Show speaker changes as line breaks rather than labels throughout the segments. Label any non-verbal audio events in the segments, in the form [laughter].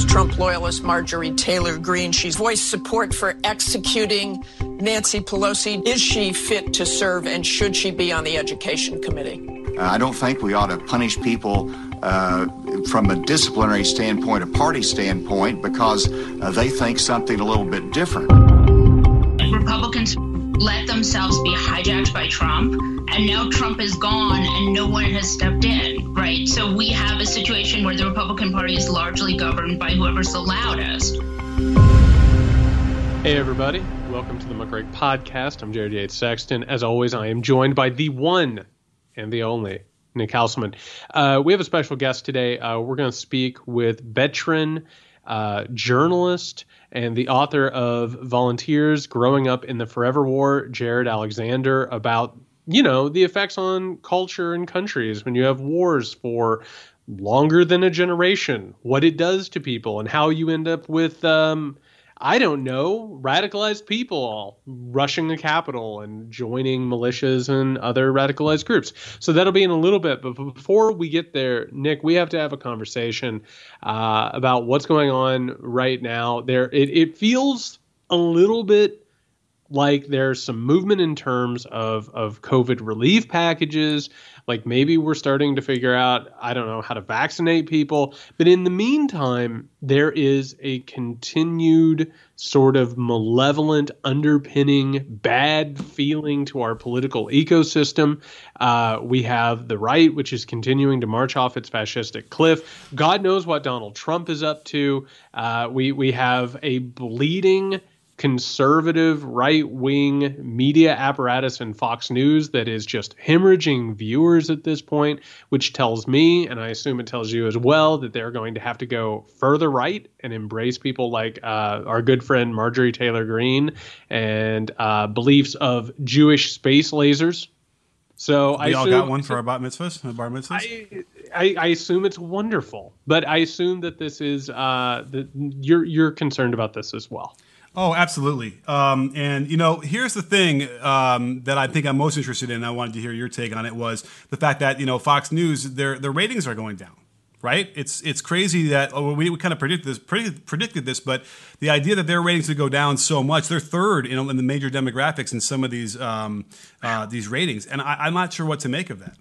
House Trump loyalist Marjorie Taylor Greene. She's voiced support for executing Nancy Pelosi. Is she fit to serve and should she be on the Education Committee?
Uh, I don't think we ought to punish people uh, from a disciplinary standpoint, a party standpoint, because uh, they think something a little bit different.
Republicans let themselves be hijacked by Trump, and now Trump is gone and no one has stepped in, right? So we have a situation where the Republican Party is largely governed by whoever's the loudest.
Hey, everybody. Welcome to the Muckrake Podcast. I'm Jared Yates Sexton. As always, I am joined by the one and the only Nick Hauselman. Uh, we have a special guest today. Uh, we're going to speak with veteran uh, journalist and the author of Volunteers Growing Up in the Forever War, Jerad Alexander, about, you know, the effects on culture and countries when you have wars for longer than a generation, what it does to people, and how you end up with. Um, I don't know, radicalized people all rushing the Capitol and joining militias and other radicalized groups. So that'll be in a little bit. But before we get there, Nick, we have to have a conversation uh, about what's going on right now. There, it, it feels a little bit like there's some movement in terms of of COVID relief packages. Like maybe we're starting to figure out, I don't know, how to vaccinate people. But in the meantime, there is a continued sort of malevolent underpinning bad feeling to our political ecosystem. Uh, we have the right, which is continuing to march off its fascistic cliff. God knows what Donald Trump is up to. Uh, we we have a bleeding conservative right wing media apparatus in Fox News that is just hemorrhaging viewers at this point, which tells me, and I assume it tells you as well, that they're going to have to go further right and embrace people like uh, our good friend Marjorie Taylor Greene and uh, beliefs of Jewish space lasers. So
we
I
all
assume,
got one for our bat mitzvahs, bar mitzvahs.
I, I, I, assume it's wonderful, but I assume that this is uh, that you're you're concerned about this as well.
Oh, absolutely. Um, and you know, here's the thing um, that I think I'm most interested in. I wanted to hear your take on it. Was the fact that you know Fox News their their ratings are going down. Right? It's it's crazy that oh, we, we kind of predicted this predicted, predicted this, but the idea that their ratings would go down so much, they're third in, in the major demographics in some of these um, uh, these ratings, and I, I'm not sure what to make of that.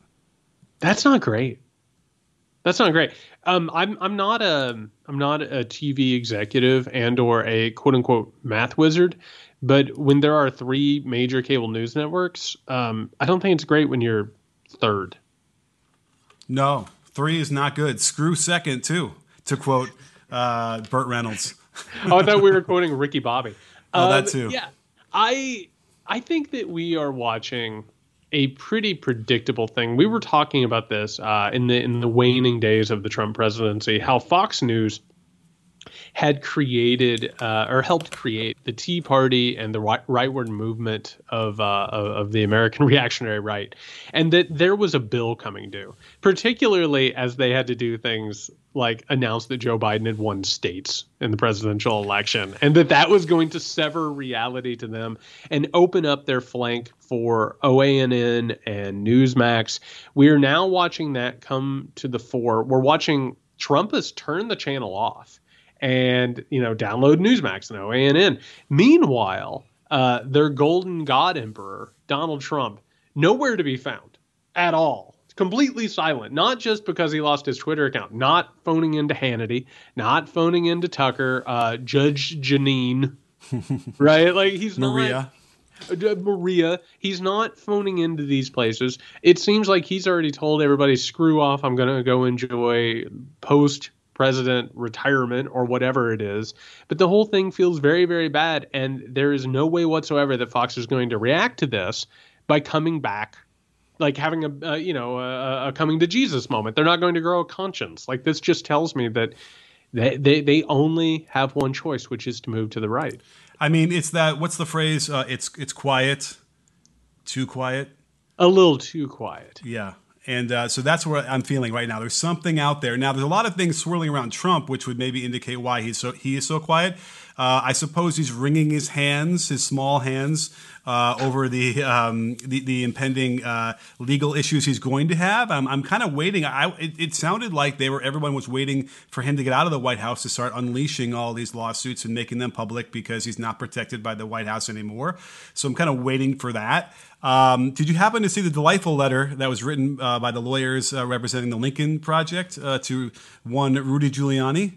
That's not great. That's not great. Um, I'm I'm not a I'm not a TV executive and or a quote unquote math wizard, but when there are three major cable news networks, um, I don't think it's great when you're third.
No, three is not good. Screw second too, to quote uh, Burt Reynolds. [laughs]
oh, I thought we were quoting Ricky Bobby.
Oh, um, that too.
Yeah, I I think that we are watching a pretty predictable thing. We were talking about this uh, in the in the waning days of the Trump presidency. How Fox News had created uh, or helped create the Tea Party and the right, rightward movement of, uh, of, of the American [laughs] reactionary right, and that there was a bill coming due, particularly as they had to do things like announce that Joe Biden had won states in the presidential election, and that that was going to sever reality to them and open up their flank for OANN and Newsmax. We are now watching that come to the fore. We're watching Trump has turned the channel off and you know download Newsmax and OANN. Meanwhile, uh, their golden god emperor Donald Trump nowhere to be found at all. Completely silent. Not just because he lost his Twitter account. Not phoning into Hannity. Not phoning into Tucker. Uh, Judge Jeanine, [laughs] right? Like he's
Maria.
Not, uh, Maria. He's not phoning into these places. It seems like he's already told everybody, screw off. I'm going to go enjoy post president retirement or whatever it is. But the whole thing feels very, very bad. And there is no way whatsoever that Fox is going to react to this by coming back. Like having a uh, you know a, a coming to Jesus moment, they're not going to grow a conscience. Like this just tells me that they, they they only have one choice, which is to move to the right.
I mean, it's that. What's the phrase? Uh, it's it's quiet, too quiet,
a little too quiet.
Yeah, and uh, so that's what I'm feeling right now. There's something out there. Now, there's a lot of things swirling around Trump, which would maybe indicate why he's so he is so quiet. Uh, I suppose he's wringing his hands, his small hands, uh, over the, um, the, the impending uh, legal issues he's going to have. I'm, I'm kind of waiting. I, it, it, sounded like they were everyone was waiting for him to get out of the White House to start unleashing all these lawsuits and making them public because he's not protected by the White House anymore. So I'm kind of waiting for that. Um, did you happen to see the delightful letter that was written uh, by the lawyers uh, representing the Lincoln Project uh, to one Rudy Giuliani?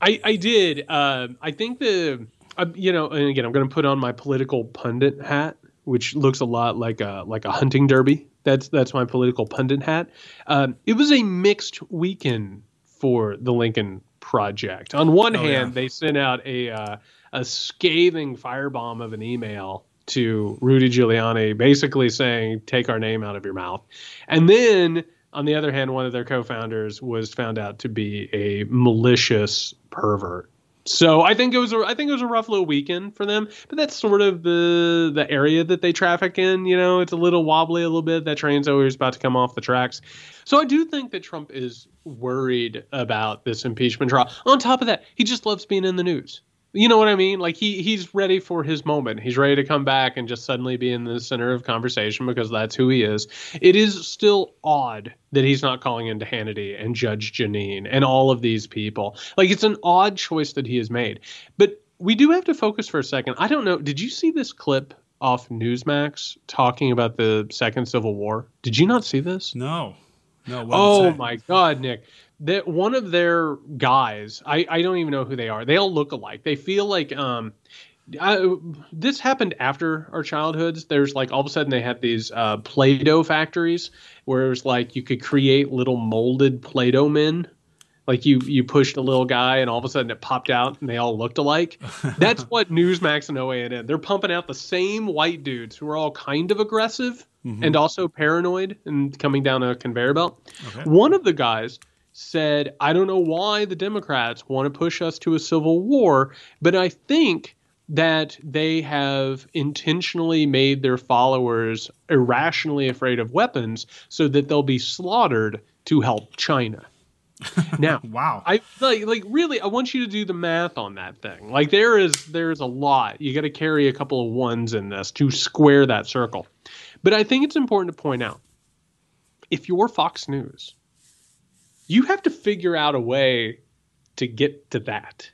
I, I did. Uh, I think the uh, you know, and again, I'm going to put on my political pundit hat, which looks a lot like a like a hunting derby. That's that's my political pundit hat. Um, it was a mixed weekend for the Lincoln Project. On one oh, hand, yeah. they sent out a uh, a scathing firebomb of an email to Rudy Giuliani, basically saying, "Take our name out of your mouth," and then on the other hand, one of their co-founders was found out to be a malicious pervert. So I think it was a, I think it was a rough little weekend for them, but that's sort of the the area that they traffic in. You know, it's a little wobbly a little bit. That train's always about to come off the tracks. So I do think that Trump is worried about this impeachment trial. On top of that, he just loves being in the news. You know what I mean? Like he he's ready for his moment. He's ready to come back and just suddenly be in the center of conversation because that's who he is. It is still odd that he's not calling into Hannity and Judge Jeanine and all of these people. Like it's an odd choice that he has made. But we do have to focus for a second. I don't know. Did you see this clip off Newsmax talking about the Second Civil War? Did you not see this?
No. No.
Oh my God, Nick that one of their guys, I, I don't even know who they are. They all look alike. They feel like um, I, this happened after our childhoods. There's like all of a sudden they had these uh, Play-Doh factories where it was like you could create little molded Play-Doh men. Like you you pushed a little guy and all of a sudden it popped out and they all looked alike. [laughs] That's what Newsmax and OANN. They're pumping out the same white dudes who are all kind of aggressive mm-hmm. and also paranoid and coming down a conveyor belt. Okay. One of the guys said, I don't know why the Democrats want to push us to a civil war, but I think that they have intentionally made their followers irrationally afraid of weapons so that they'll be slaughtered to help China. [laughs] Now,
wow.
I like like really I want you to do the math on that thing. Like there is there's a lot. You got to carry a couple of ones in this to square that circle. But I think it's important to point out if you're Fox News you have to figure out a way to get to that.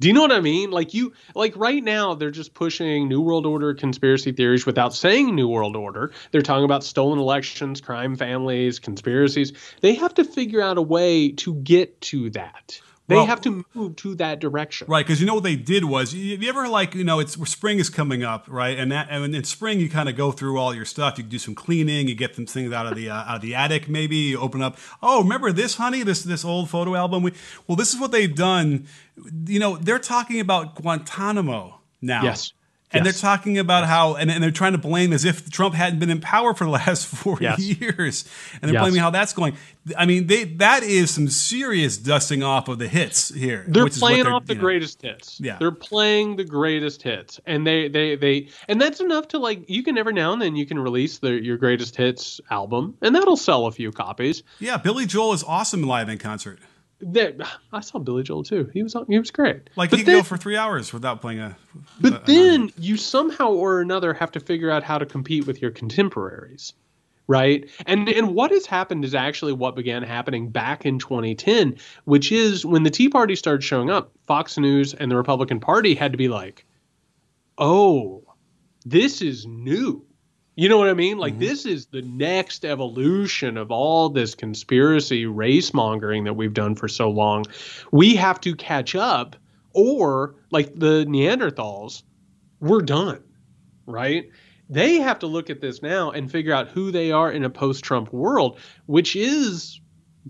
Do you know what I mean? Like you like right now they're just pushing new world order conspiracy theories without saying new world order. They're talking about stolen elections, crime families, conspiracies. They have to figure out a way to get to that. They well, have to move to that direction,
right? Because you know what they did was, you, you ever like, you know, it's spring is coming up, right? And that, and in spring you kind of go through all your stuff. You do some cleaning, you get some things out of the uh, out of the attic, maybe you open up. Oh, remember this, honey? This this old photo album. We, well, this is what they've done. You know, they're talking about Guantanamo now.
Yes.
And yes. they're talking about how, and, and, they're trying to blame as if Trump hadn't been in power for the last [laughs] four yes. years, and they're yes. blaming how that's going. I mean, they that is some serious dusting off of the hits here.
They're playing they're, off the know, greatest hits. Yeah, they're playing the greatest hits, and they they they, and that's enough to like. You can every now and then you can release the your greatest hits album, and that'll sell a few copies.
Yeah, Billy Joel is awesome live in concert.
That I saw Billy Joel too. He was he was great.
Like but he could go for three hours without playing a.
But a, then you somehow or another have to figure out how to compete with your contemporaries, right? And and what has happened is actually what began happening back in 2010, which is when the Tea Party started showing up. Fox News and the Republican Party had to be like, "Oh, this is new." You know what I mean? Like mm-hmm. this is the next evolution of all this conspiracy race mongering that we've done for so long. We have to catch up or like the Neanderthals, we're done, right? They have to look at this now and figure out who they are in a post-Trump world, which is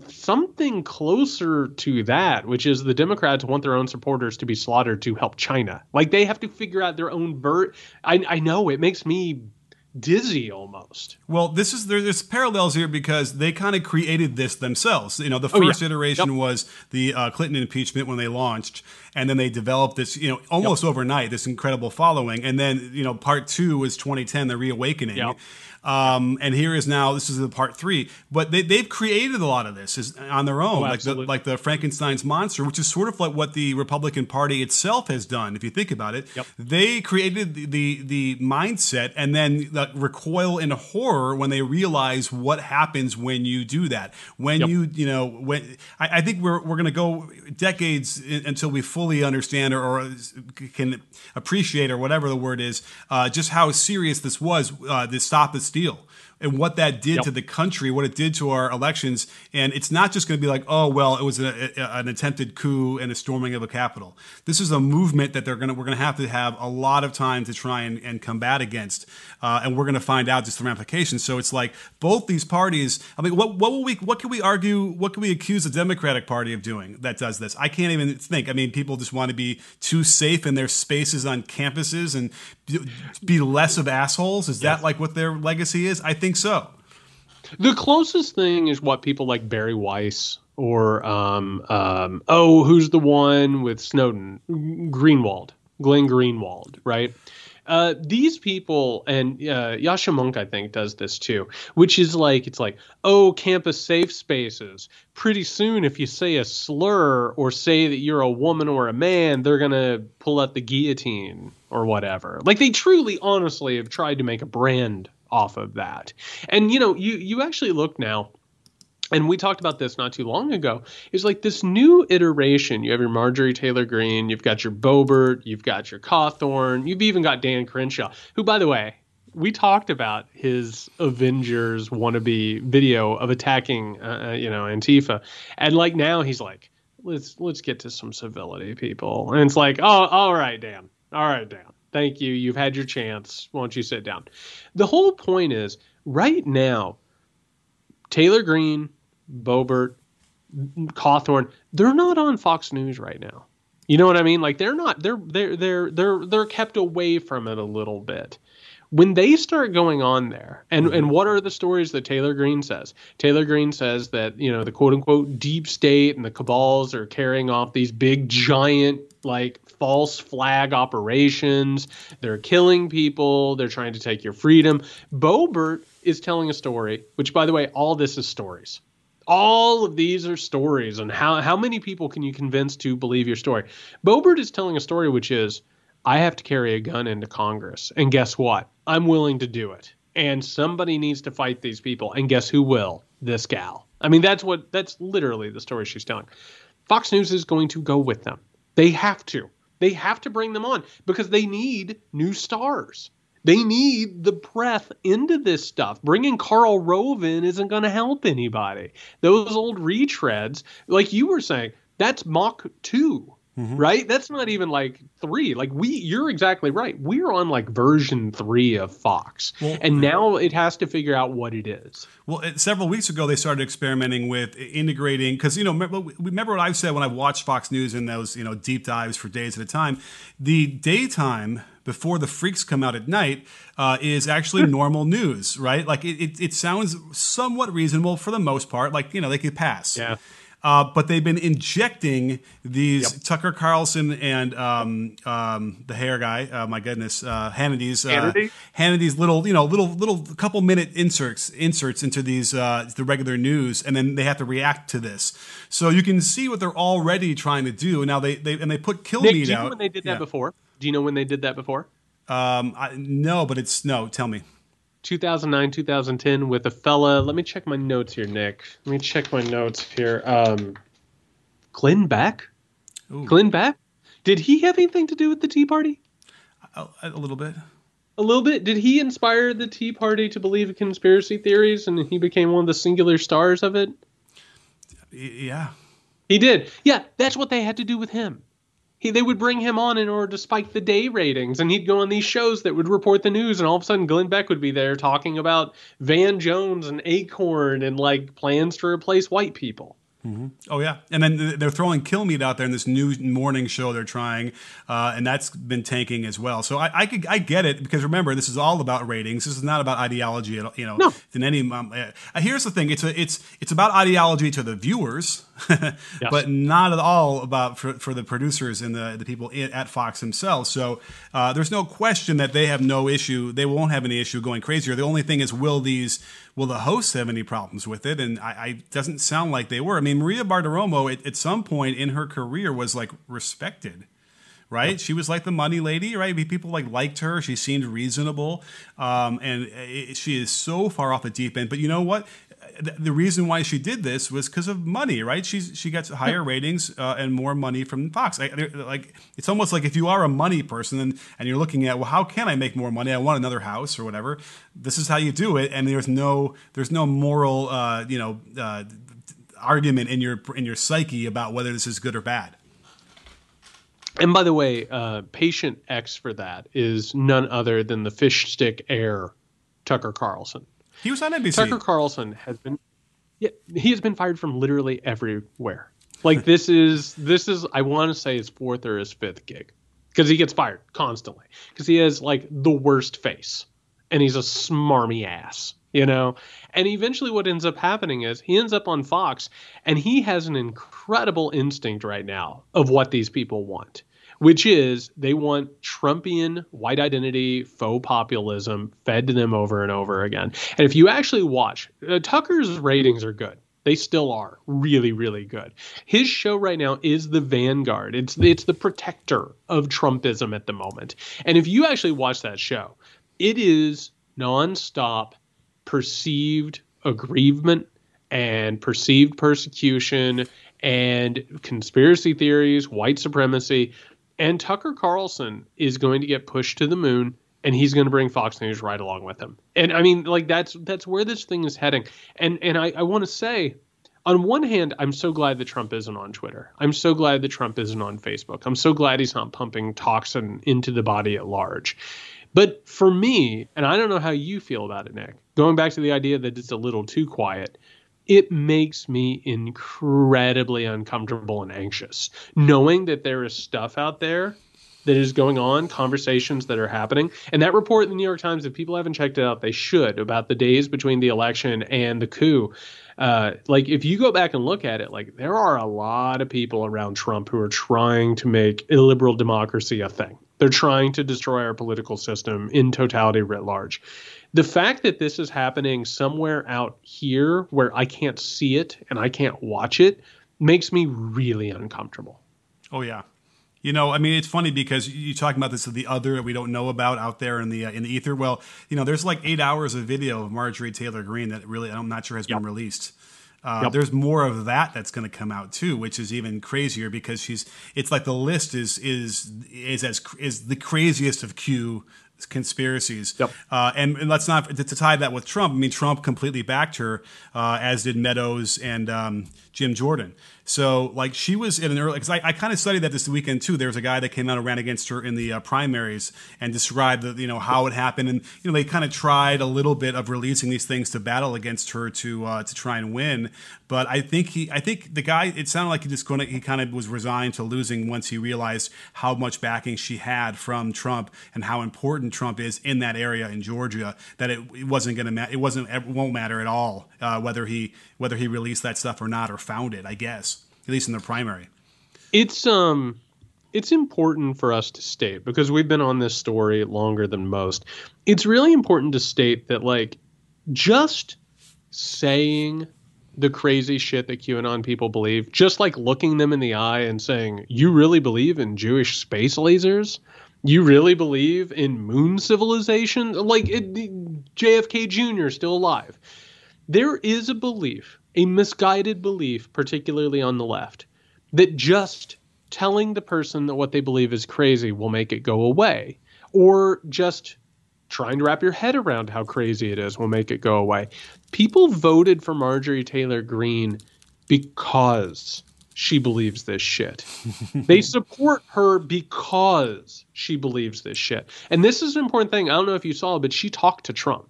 something closer to that, which is the Democrats want their own supporters to be slaughtered to help China. Like they have to figure out their own vert. I, I know it makes me dizzy almost.
Well, this is there, there's parallels here because they kind of created this themselves. You know, the first oh, yeah. iteration yep. was the uh, Clinton impeachment when they launched, and then they developed this, you know, almost yep. overnight, this incredible following, and then you know, part two was 2010, the reawakening. Yep. Um, and here is now this is the part three, but they, they've created a lot of this is on their own,
Oh,
like the like the Frankenstein's monster, which is sort of like what the Republican Party itself has done. If you think about it,
Yep.
they created the, the the mindset and then like, recoil in horror when they realize what happens when you do that. When
Yep.
you you know when I, I think we're we're going to go decades in, until we fully understand or, or can appreciate or whatever the word is uh, just how serious this was. Uh, this stop the steal. And what that did
Yep.
to the country, what it did to our elections, and it's not just going to be like, oh well, it was a, a- an attempted coup and a storming of a capital. This is a movement that they're going to we're going to have to have a lot of time to try and, and combat against, uh, and we're going to find out just the ramifications. So it's like both these parties. I mean, what what will we what can we argue? What can we accuse the Democratic Party of doing that does this? I can't even think. I mean, people just want to be too safe in their spaces on campuses and be less of assholes. Is that like what their legacy is? I think so.
The closest thing is what people like Bari Weiss or um, um, oh, who's the one with Snowden? Greenwald, Glenn Greenwald, right? Uh, these people and uh, Yascha Mounk, I think, does this too, which is like it's like, oh, campus safe spaces. Pretty soon, if you say a slur or say that you're a woman or a man, they're gonna pull out the guillotine or whatever. Like they truly, honestly, have tried to make a brand off of that. And you know, you you actually look now and we talked about this not too long ago is like this new iteration. You have your marjorie taylor greene you've got your boebert you've got your cawthorn you've even got dan crenshaw who by the way we talked about his avengers wannabe video of attacking uh, uh, you know antifa. And like now he's like let's let's get to some civility people. And it's like oh all right dan. All right dan. Thank you. You've had your chance. Why don't you sit down? The whole point is right now Taylor Greene, Boebert, Cawthorn, they're not on Fox News right now. You know what I mean? Like they're not they're they're they're they're they're kept away from it a little bit. When they start going on there, and, and what are the stories that Taylor Greene says? Taylor Greene says that, you know, the quote unquote deep state and the cabals are carrying off these big giant like false flag operations. They're killing people. They're trying to take your freedom. Boebert is telling a story, which, by the way, all this is stories. All of these are stories, and how how many people can you convince to believe your story? Boebert is telling a story which is, I have to carry a gun into Congress, and guess what? I'm willing to do it, and somebody needs to fight these people, and guess who will? This gal. I mean, that's what that's literally the story she's telling. Fox News is going to go with them. They have to. They have to bring them on because they need new stars. They need the breath into this stuff. Bringing Karl Rove in isn't going to help anybody. Those old retreads, like you were saying, that's Mach 2, mm-hmm. right? That's not even like 3. Like we you're exactly right. We're on like version 3 of Fox. and now it has to figure out what it is.
Well, it, several weeks ago, they started experimenting with integrating because you know remember, remember what I've said when I've watched Fox News in those you know deep dives for days at a time. The daytime before the freaks come out at night uh, is actually normal news, right? Like it, it, it sounds somewhat reasonable for the most part. Like you know they could pass.
Yeah.
Uh, but they've been injecting these Tucker Carlson and um, um, the hair guy. Uh, my goodness, uh, Hannity's uh,
Hannity?
Hannity's little, you know, little little couple minute inserts inserts into these uh, the regular news, and then they have to react to this. So you can see what they're already trying to do. Now they, they and they put kill
Nick,
meat
do you know
out.
when they did that
Yeah.
before? Do you know when they did that before?
Um, I, no, but it's no. Tell me.
2009 2010 with a fella let me check my notes here nick let me check my notes here um glenn beck
Ooh.
glenn beck did he have anything to do with the tea party
A, a little bit.
a little bit did he inspire the tea party to believe in conspiracy theories and he became one of the singular stars of it
Yeah.
he did yeah that's what they had to do with him he, they would bring him on in order to spike the day ratings, and he'd go on these shows that would report the news, and all of a sudden Glenn Beck would be there talking about Van Jones and Acorn and like plans to replace white people.
Oh yeah, and then they're throwing Kilmeade out there in this new morning show they're trying, uh, and that's been tanking as well. So I, I, could, I get it because remember this is all about ratings. This is not about ideology at all. You know,
No.
in any. Um, uh, here's the thing: it's a, it's it's about ideology to the viewers. [laughs] but not at all about for, for the producers and the, the people at Fox themselves. So uh, there's no question that they have no issue. They won't have any issue going crazier. The only thing is, will these will the hosts have any problems with it? And I, I doesn't sound like they were. I mean, Maria Bartiromo at, at some point in her career was like respected right? She was like the money lady, right? People like liked her. She seemed reasonable, um, and it, she is so far off the deep end. But you know what? The reason why she did this was because of money, right? She's she gets higher ratings uh, and more money from Fox. I, like it's almost like if you are a money person and, and you're looking at well, how can I make more money? I want another house or whatever. This is how you do it, and there's no there's no moral uh, you know uh, argument in your in your psyche about whether this is good or bad.
And by the way, uh, patient X for that is none other than the fish stick heir, Tucker Carlson.
He was on NBC.
Tucker Carlson has been, yeah, he has been fired from literally everywhere. Like this is this is I want to say his fourth or his fifth gig because he gets fired constantly because he has like the worst face and he's a smarmy ass you know and eventually what ends up happening is he ends up on fox and he has an incredible instinct right now of what these people want which is they want trumpian white identity faux populism fed to them over and over again and if you actually watch uh, tucker's ratings are good they still are really, really good. His show right now is the vanguard. It's it's the protector of Trumpism at the moment. And if you actually watch that show, it is nonstop perceived aggrievement and perceived persecution and conspiracy theories, white supremacy. And Tucker Carlson is going to get pushed to the moon and he's going to bring Fox News right along with him. And I mean, like that's that's where this thing is heading. And and I, I want to say, on one hand, I'm so glad that Trump isn't on Twitter. I'm so glad that Trump isn't on Facebook. I'm so glad he's not pumping toxin into the body at large. But for me, and I don't know how you feel about it, Nick, going back to the idea that it's a little too quiet, it makes me incredibly uncomfortable and anxious knowing that there is stuff out there that is going on, conversations that are happening. And that report in the New York Times, if people haven't checked it out, they should about the days between the election and the coup. Uh, like if you go back and look at it, like there are a lot of people around Trump who are trying to make illiberal democracy a thing. They're trying to destroy our political system in totality writ large. The fact that this is happening somewhere out here where I can't see it and I can't watch it makes me really uncomfortable.
Oh yeah. You know, I mean, it's funny because you're talking about this of the other that we don't know about out there in the uh, in the ether. Well, you know, there's like eight hours of video of Marjorie Taylor Greene that really I'm not sure has yep. been released. Uh, yep. There's more of that that's going to come out too, which is even crazier because she's. It's like the list is is is as is the craziest of Q conspiracies.
Yep.
Uh, and, and, let's not to, to, tie that with Trump. I mean, Trump completely backed her, uh, as did Meadows and um, Jim Jordan. So, like, she was in an early, because I, I kind of studied that this weekend too. There was a guy that came out and ran against her in the uh, primaries and described the, you know, how it happened. And, you know, they kind of tried a little bit of releasing these things to battle against her to, uh, to try and win. But I think he, I think the guy, it sounded like he just going he kind of was resigned to losing once he realized how much backing she had from Trump and how important Trump is in that area in Georgia that it, it wasn't going to matter. It wasn't, it won't matter at all uh, whether he, whether he released that stuff or not or found it, I guess at least in their primary.
It's um it's important for us to state because we've been on this story longer than most. It's really important to state that like just saying the crazy shit that QAnon people believe, just like looking them in the eye and saying, "You really believe in Jewish space lasers?" You really believe in moon civilization? Like it, JFK Jr. still alive. There is a belief a misguided belief, particularly on the left, that just telling the person that what they believe is crazy will make it go away, or just trying to wrap your head around how crazy it is will make it go away. People voted for Marjorie Taylor Greene because she believes this shit. [laughs] they support her because she believes this shit. And this is an important thing. I don't know if you saw, but she talked to Trump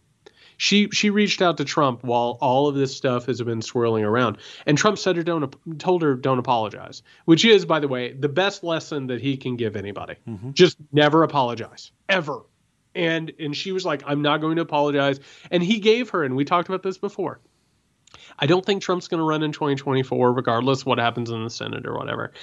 she she reached out to Trump while all of this stuff has been swirling around, and Trump said her don't told her don't apologize, which is, by the way, the best lesson that he can give anybody. Mm-hmm. Just never apologize ever. And and she was like, I'm not going to apologize. And he gave her, and we talked about this before. I don't think Trump's going to run in 2024, regardless what happens in the Senate or whatever.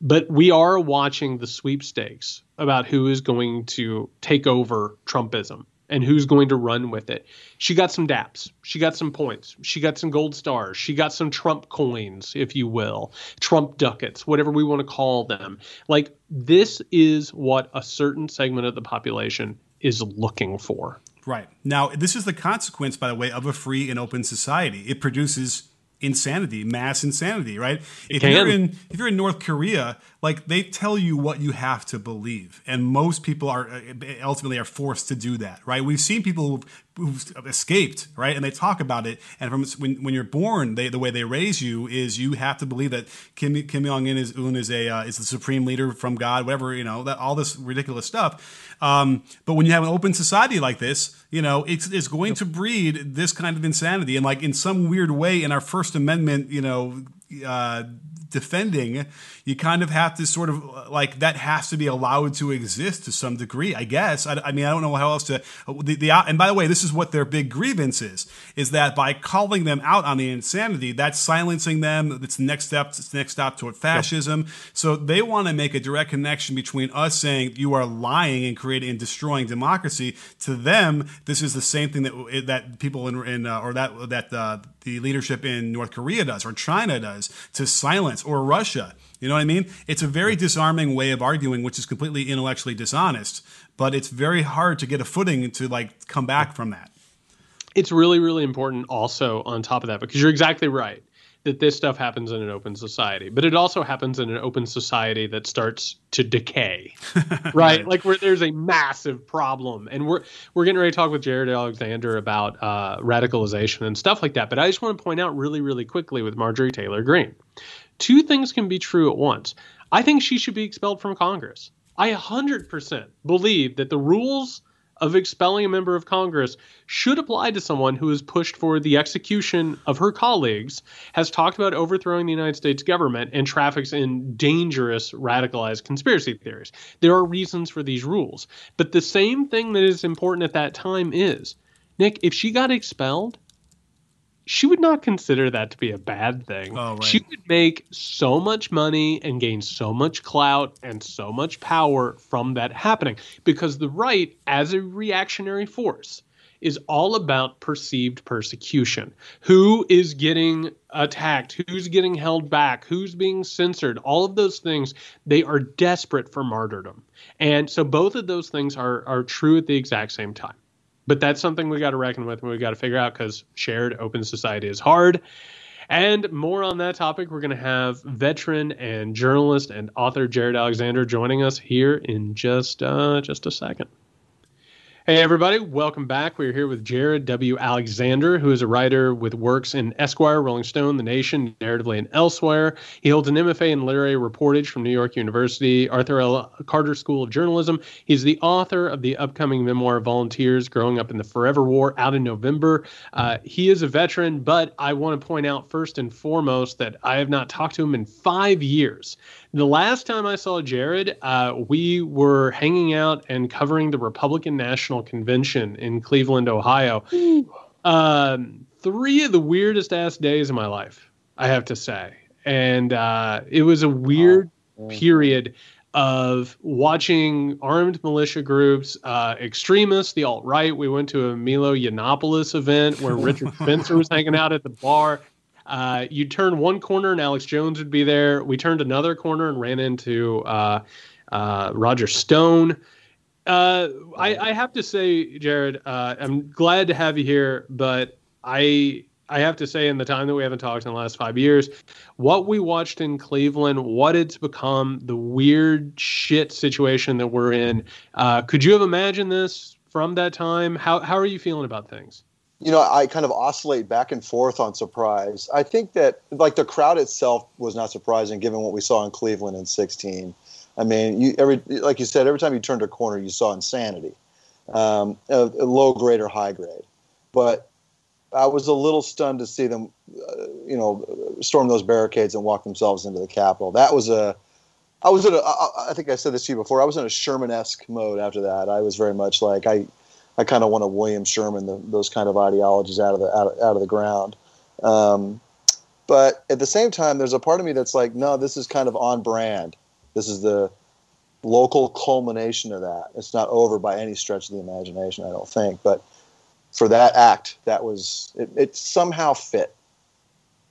But we are watching the sweepstakes about who is going to take over Trumpism and who's going to run with it. She got some daps. She got some points. She got some gold stars. She got some Trump coins, if you will, Trump ducats, whatever we want to call them. Like, this is what a certain segment of the population is looking for.
Right. Now, this is the consequence, by the way, of a free and open society. It produces insanity, mass insanity, right? If you're in if you're in North Korea, like they tell you what you have to believe, and most people are ultimately are forced to do that, right? We've seen people who've, who've escaped, right, and they talk about it. And from when, when you're born, they, the way they raise you is you have to believe that Kim Kim Jong Un is Un is a uh, is the supreme leader from God, whatever you know, that all this ridiculous stuff. Um, but when you have an open society like this, you know, it's, it's going to breed this kind of insanity. And like in some weird way, in our First Amendment, you know, uh, defending, you kind of have to sort of like that has to be allowed to exist to some degree, I guess. I, I mean, I don't know how else to. The, the, and by the way, this is what their big grievance is: is that by calling them out on the insanity, that's silencing them. It's the next step. It's the next step toward fascism. Yep. So they want to make a direct connection between us saying you are lying and creating and destroying democracy. To them, this is the same thing that that people in, in uh, or that that uh, the leadership in North Korea does or China does to silence or Russia. You know what I mean? It's a very disarming way of arguing, which is completely intellectually dishonest. But it's very hard to get a footing to like come back from that.
It's really, really important also on top of that because you're exactly right that this stuff happens in an open society, but it also happens in an open society that starts to decay, right? [laughs] right? Like where there's a massive problem, and we're we're getting ready to talk with Jerad Alexander about uh, radicalization and stuff like that. But I just want to point out really, really quickly with Marjorie Taylor Greene, two things can be true at once. I think she should be expelled from Congress. I 100% believe that the rules of expelling a member of Congress should apply to someone who has pushed for the execution of her colleagues, has talked about overthrowing the United States government, and traffics in dangerous radicalized conspiracy theories. There are reasons for these rules. But the same thing that is important at that time is Nick, if she got expelled, she would not consider that to be a bad thing.
Oh, right.
She would make so much money and gain so much clout and so much power from that happening because the right, as a reactionary force, is all about perceived persecution. Who is getting attacked? Who's getting held back? Who's being censored? All of those things, they are desperate for martyrdom. And so both of those things are, are true at the exact same time. But that's something we got to reckon with and we got to figure out because shared open society is hard. And more on that topic, we're going to have veteran and journalist and author Jerad Alexander joining us here in just uh, just a second. Hey, everybody, welcome back. We're here with Jerad W. Alexander, who is a writer with works in Esquire, Rolling Stone, The Nation, Narratively, and elsewhere. He holds an MFA in literary reportage from New York University, Arthur L. Carter School of Journalism. He's the author of the upcoming memoir Volunteers Growing Up in the Forever War, out in November. Uh, he is a veteran, but I want to point out first and foremost that I have not talked to him in five years. The last time I saw Jared, uh, we were hanging out and covering the Republican National Convention in Cleveland, Ohio. Um, three of the weirdest ass days of my life, I have to say. And uh, it was a weird period of watching armed militia groups, uh, extremists, the alt right. We went to a Milo Yiannopoulos event where Richard [laughs] Spencer was hanging out at the bar. Uh, you turn one corner and Alex Jones would be there. We turned another corner and ran into uh, uh, Roger Stone. Uh, I, I, have to say, Jared, uh, I'm glad to have you here, but I I have to say, in the time that we haven't talked in the last five years, what we watched in Cleveland, what it's become, the weird shit situation that we're in. Uh, could you have imagined this from that time? How how are you feeling about things?
You know, I kind of oscillate back and forth on surprise. I think that like the crowd itself was not surprising given what we saw in Cleveland in 16. I mean, you every like you said, every time you turned a corner, you saw insanity, um, a, a low grade or high grade. But I was a little stunned to see them, uh, you know, storm those barricades and walk themselves into the Capitol. That was a I was in a. I think I said this to you before. I was in a Sherman-esque mode after that. I was very much like I I kind of want to William Sherman the, those kind of ideologies out of the out, out of the ground. Um, but at the same time, there's a part of me that's like, no, this is kind of on brand. This is the local culmination of that. It's not over by any stretch of the imagination, I don't think. But for that act, that was it, it somehow fit.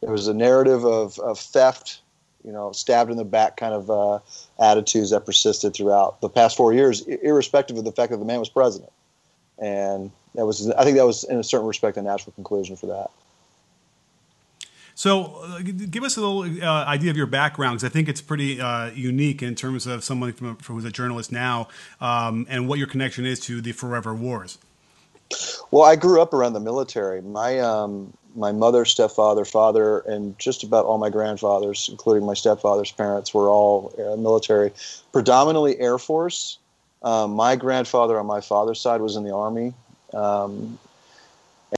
There was a narrative of, of theft, you know, stabbed in the back kind of uh, attitudes that persisted throughout the past four years, irrespective of the fact that the man was president. And that was, I think, that was in a certain respect a natural conclusion for that.
So, uh, give us a little uh, idea of your background, because I think it's pretty uh, unique in terms of someone from, from who's a journalist now, um, and what your connection is to the Forever Wars.
Well, I grew up around the military. My um, my mother, stepfather, father, and just about all my grandfathers, including my stepfather's parents, were all uh, military, predominantly Air Force. Um, my grandfather on my father's side was in the Army. Um,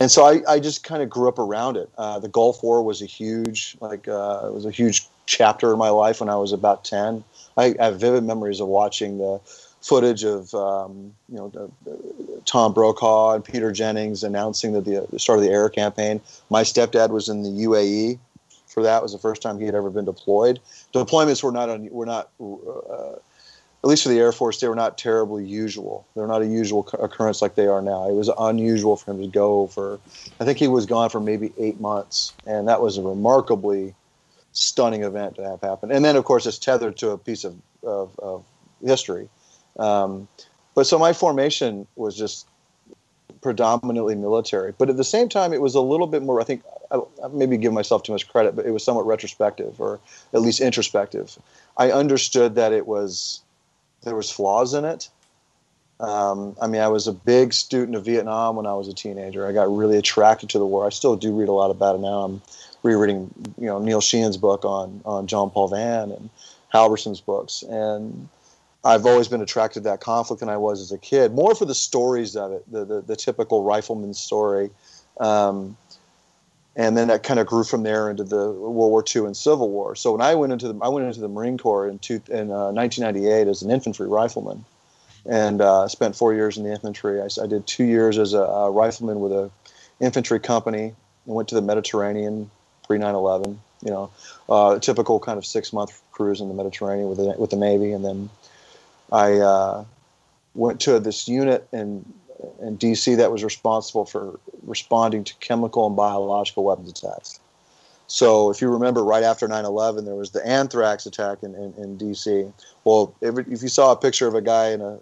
and so I, I just kind of grew up around it. Uh, the Gulf War was a huge, like, uh, it was a huge chapter in my life when I was about 10. I, I have vivid memories of watching the footage of um, you know the, the Tom Brokaw and Peter Jennings announcing that the, the, start of the air campaign. My stepdad was in the UAE for that. It was the first time he had ever been deployed. Deployments were not un, were not uh, at least for the Air Force they were not terribly usual. They're not a usual occurrence like they are now. It was unusual for him to go for. I think he was gone for maybe eight months, and that was a remarkably stunning event to have happen. And then of course it's tethered to a piece of, of, of history um, but so my formation was just predominantly military, but at the same time, it was a little bit more. I think I, I maybe give myself too much credit, but it was somewhat retrospective or at least introspective. I understood that it was there was flaws in it. Um, I mean, I was a big student of Vietnam when I was a teenager. I got really attracted to the war. I still do read a lot about it now. I'm rereading, you know, Neil Sheehan's book on on John Paul Vann and Halberstam's books, and I've always been attracted to that conflict than I was as a kid, more for the stories of it, the the, the typical rifleman story, um, and then that kind of grew from there into the World War II and Civil War. So when I went into the I went into the Marine Corps in, two, in uh, 1998 as an infantry rifleman, and uh, spent four years in the infantry. I, I did two years as a, a, rifleman with a infantry company. and went to the Mediterranean pre 9/11. You know, uh, typical kind of six month cruise in the Mediterranean with the, with the Navy, and then I uh, went to this unit in in DC that was responsible for responding to chemical and biological weapons attacks. So, if you remember, right after 9/11, there was the anthrax attack in, in, in DC. Well, if, if, you saw a picture of a guy in a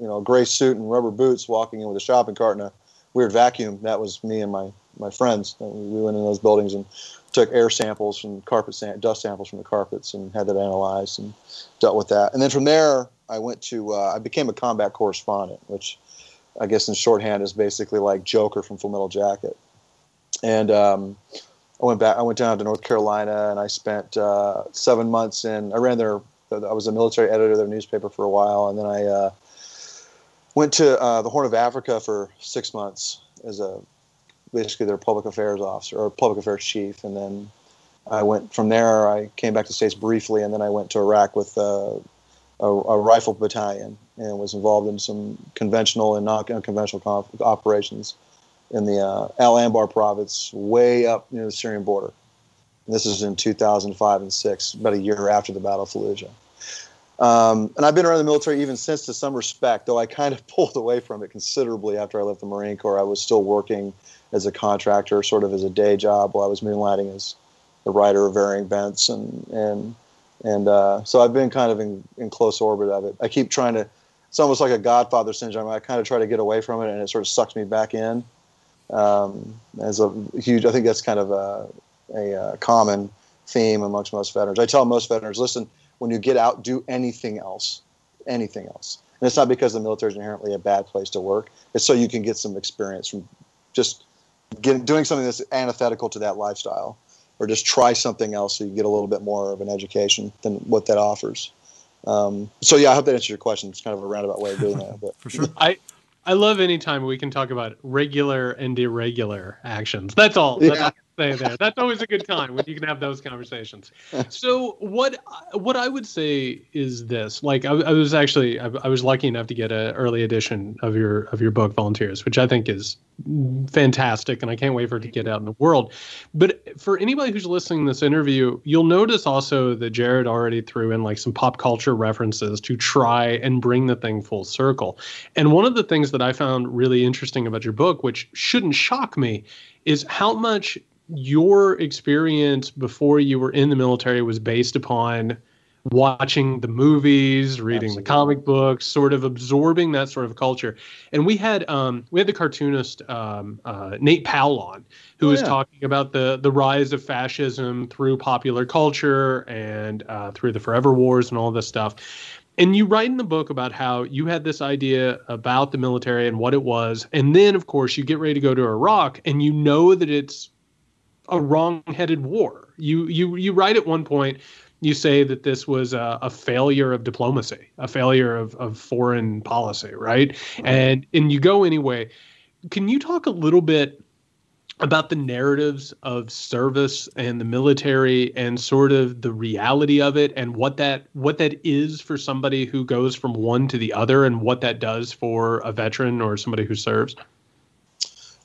you know gray suit and rubber boots walking in with a shopping cart and a weird vacuum, that was me and my my friends. We went in those buildings and took air samples from carpet sam- dust samples from the carpets and had that analyzed and dealt with that. And then from there, I went to uh, I became a combat correspondent, which I guess in shorthand is basically like Joker from Full Metal Jacket. And um, I went back. I went down to North Carolina, and I spent uh, seven months in. I ran their. I was a military editor of their newspaper for a while, and then I uh, went to uh, the Horn of Africa for six months as a basically their public affairs officer or public affairs chief, and then I went from there. I came back to the states briefly, and then I went to Iraq with uh, a, a, rifle battalion and was involved in some conventional and non-conventional operations in the uh, Al Anbar province, way up near the Syrian border. And this is in 2005 and six, about a year after the Battle of Fallujah. Um, and I've been around the military even since, to some respect, though I kind of [laughs] pulled away from it considerably after I left the Marine Corps. I was still working as a contractor, sort of as a day job, while I was moonlighting as a writer of varying events and and and uh, so I've been kind of in, in close orbit of it. I keep trying to. It's almost like a Godfather syndrome. I kind of try to get away from it, and it sort of sucks me back in. Um, as a huge, I think that's kind of a, a, a common theme amongst most veterans. I tell most veterans, listen, when you get out, do anything else, anything else. And it's not because the military is inherently a bad place to work. It's so you can get some experience from just doing something that's antithetical to that lifestyle or just try something else so you get a little bit more of an education than what that offers. Um, so yeah, I hope that answers your question. It's kind of a roundabout way of doing that, but [laughs]
for sure.
I I love any time we can talk about regular and irregular actions. That's all. Yeah. That's, stay there. That's always a good time when you can have those conversations. So what what I would say is this: like I, I was actually I, I, was lucky enough to get an early edition of your of your book, Volunteers, which I think is fantastic, and I can't wait for it to get out in the world. But for anybody who's listening to this interview, you'll notice also that Jared already threw in like some pop culture references to try and bring the thing full circle. And one of the things that I found really interesting about your book, which shouldn't shock me, is how much your experience before you were in the military was based upon watching the movies, reading Absolutely. the comic books, sort of absorbing that sort of culture. And we had um, we had the cartoonist um, uh, Nate Powell on, who oh, was yeah. talking about the the rise of fascism through popular culture and uh, through the Forever Wars and all this stuff. And you write in the book about how you had this idea about the military and what it was, and then of course you get ready to go to Iraq, and you know that it's a wrong-headed war. You you you write at one point you say that this was a, a, failure of diplomacy, a failure of, of foreign policy, right? And and you go anyway. Can you talk a little bit about the narratives of service and the military and sort of the reality of it and what that what that is for somebody who goes from one to the other and what that does for a veteran or somebody who serves?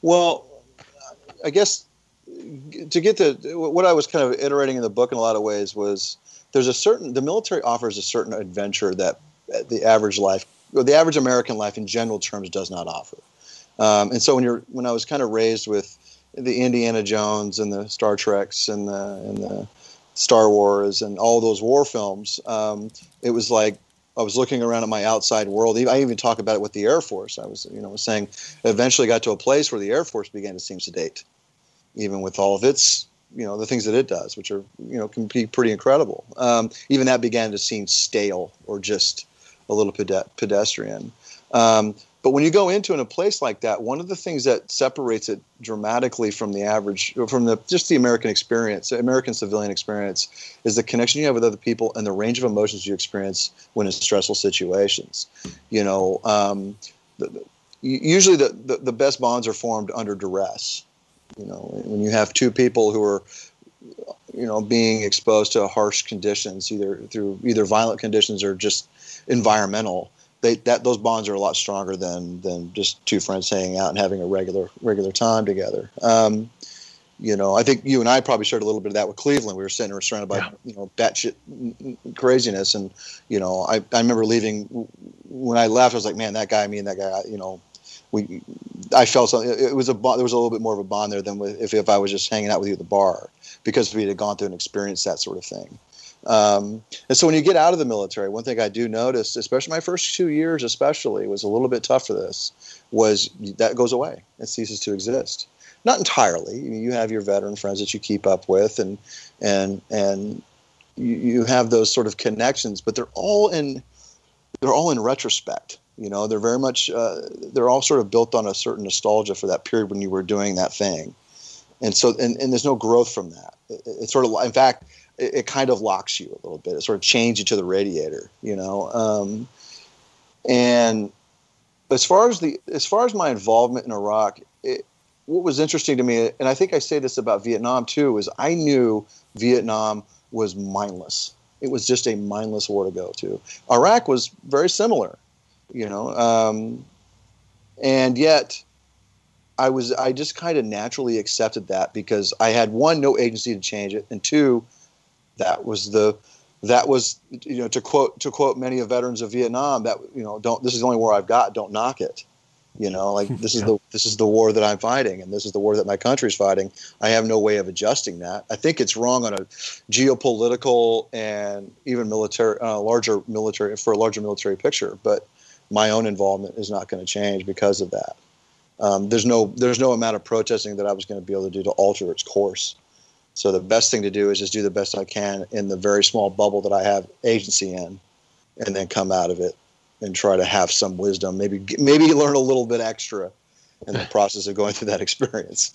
Well, I guess to get to what I was kind of iterating in the book in a lot of ways was there's a certain the military offers a certain adventure that the average life or the average American life in general terms does not offer. Um, and so when you're when I was kind of raised with the Indiana Jones and the Star Treks and the and the Star Wars and all those war films, um, it was like I was looking around at my outside world. I even talk about it with the Air Force. I was, you know, saying eventually got to a place where the Air Force began to seem sedate even with all of its you know the things that it does, which are you know can be pretty incredible. Um, even that began to seem stale or just a little pedestrian. Um, but when you go into in a place like that, one of the things that separates it dramatically from the average, from the just the American experience, American civilian experience, is the connection you have with other people and the range of emotions you experience when in stressful situations. You know, um, the, usually the, the, the best bonds are formed under duress. You know, when you have two people who are, you know, being exposed to harsh conditions, either through either violent conditions or just environmental, they that those bonds are a lot stronger than than just two friends hanging out and having a regular regular time together. Um, you know, I think you and I probably shared a little bit of that with Cleveland. We were sitting we surrounded by, yeah. you know, batshit craziness. And, you know, I, I remember leaving when I left, I was like, man, that guy, me and that guy, you know, we I felt something. It was a there was a little bit more of a bond there than if if I was just hanging out with you at the bar because we had gone through and experienced that sort of thing. Um, and so when you get out of the military, one thing I do notice, especially my first two years, especially was a little bit tough for this, was that goes away. It ceases to exist. Not entirely. You have your veteran friends that you keep up with, and and and you, you have those sort of connections, but they're all in they're all in retrospect you know, they're very much uh, they're all sort of built on a certain nostalgia for that period when you were doing that thing, and so and, and there's no growth from that. It, it's sort of in fact it, it, kind of locks you a little bit. It sort of chains you to the radiator, you know. Um, and as far as the as far as my involvement in Iraq, it, what was interesting to me, and I think I say this about Vietnam too, is I knew Vietnam was mindless. It was just a mindless war to go to. Iraq was very similar you know um, and yet i was i just kind of naturally accepted that because i had one no agency to change it and two that was the that was you know to quote to quote many of veterans of vietnam that you know don't this is the only war i've got don't knock it. You know like [laughs] this is the this is the war that i'm fighting and this is the war that my country's fighting. I have no way of adjusting that. I think it's wrong on a geopolitical and even military uh, larger military for a larger military picture but my own involvement is not going to change because of that. Um, there's no there's no amount of protesting that I was going to be able to do to alter its course. So the best thing to do is just do the best I can in the very small bubble that I have agency in, and then come out of it and try to have some wisdom. Maybe maybe learn a little bit extra in the [laughs] process of going through that experience.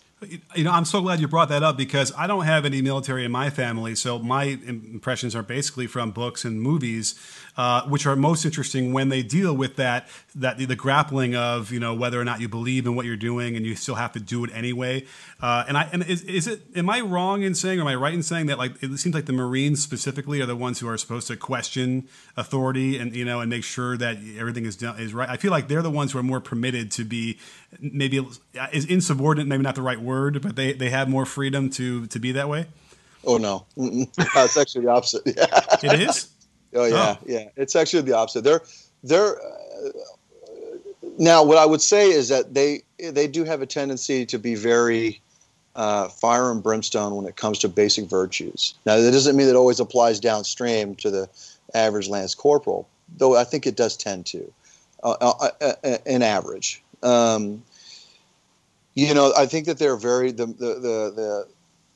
You know, I'm so glad you brought that up because I don't have any military in my family. So my impressions are basically from books and movies, uh, which are most interesting when they deal with that that the, the, grappling of you know whether or not you believe in what you're doing and you still have to do it anyway. Uh, and I and is, is it am I wrong in saying or am I right in saying that like it seems like the Marines specifically are the ones who are supposed to question authority and you know and make sure that everything is done is right. I feel like they're the ones who are more permitted to be maybe is insubordinate, maybe not the right word, but they, they have more freedom to to be that way?
Oh no, [laughs] it's actually the opposite. [laughs] Yeah.
It is.
Oh yeah, oh. yeah. It's actually the opposite. They're they're uh, now what I would say is that they they do have a tendency to be very uh, fire and brimstone when it comes to basic virtues. Now that doesn't mean it always applies downstream to the average lance corporal, though I think it does tend to, uh, uh, uh, uh in average. Um, you know, I think that they're very the the the, the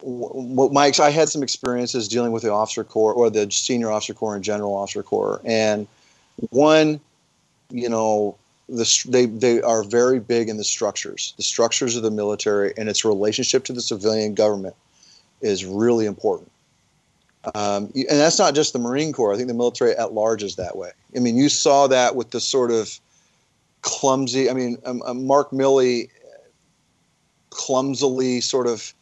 what my I had some experiences dealing with the officer corps or the senior officer corps and general officer corps, and one, you know, the they they are very big in the structures, the structures of the military and its relationship to the civilian government is really important. Um, and that's not just the Marine Corps. I think the military at large is that way. I mean, you saw that with the sort of clumsy. I mean, um, um, Mark Milley clumsily, sort of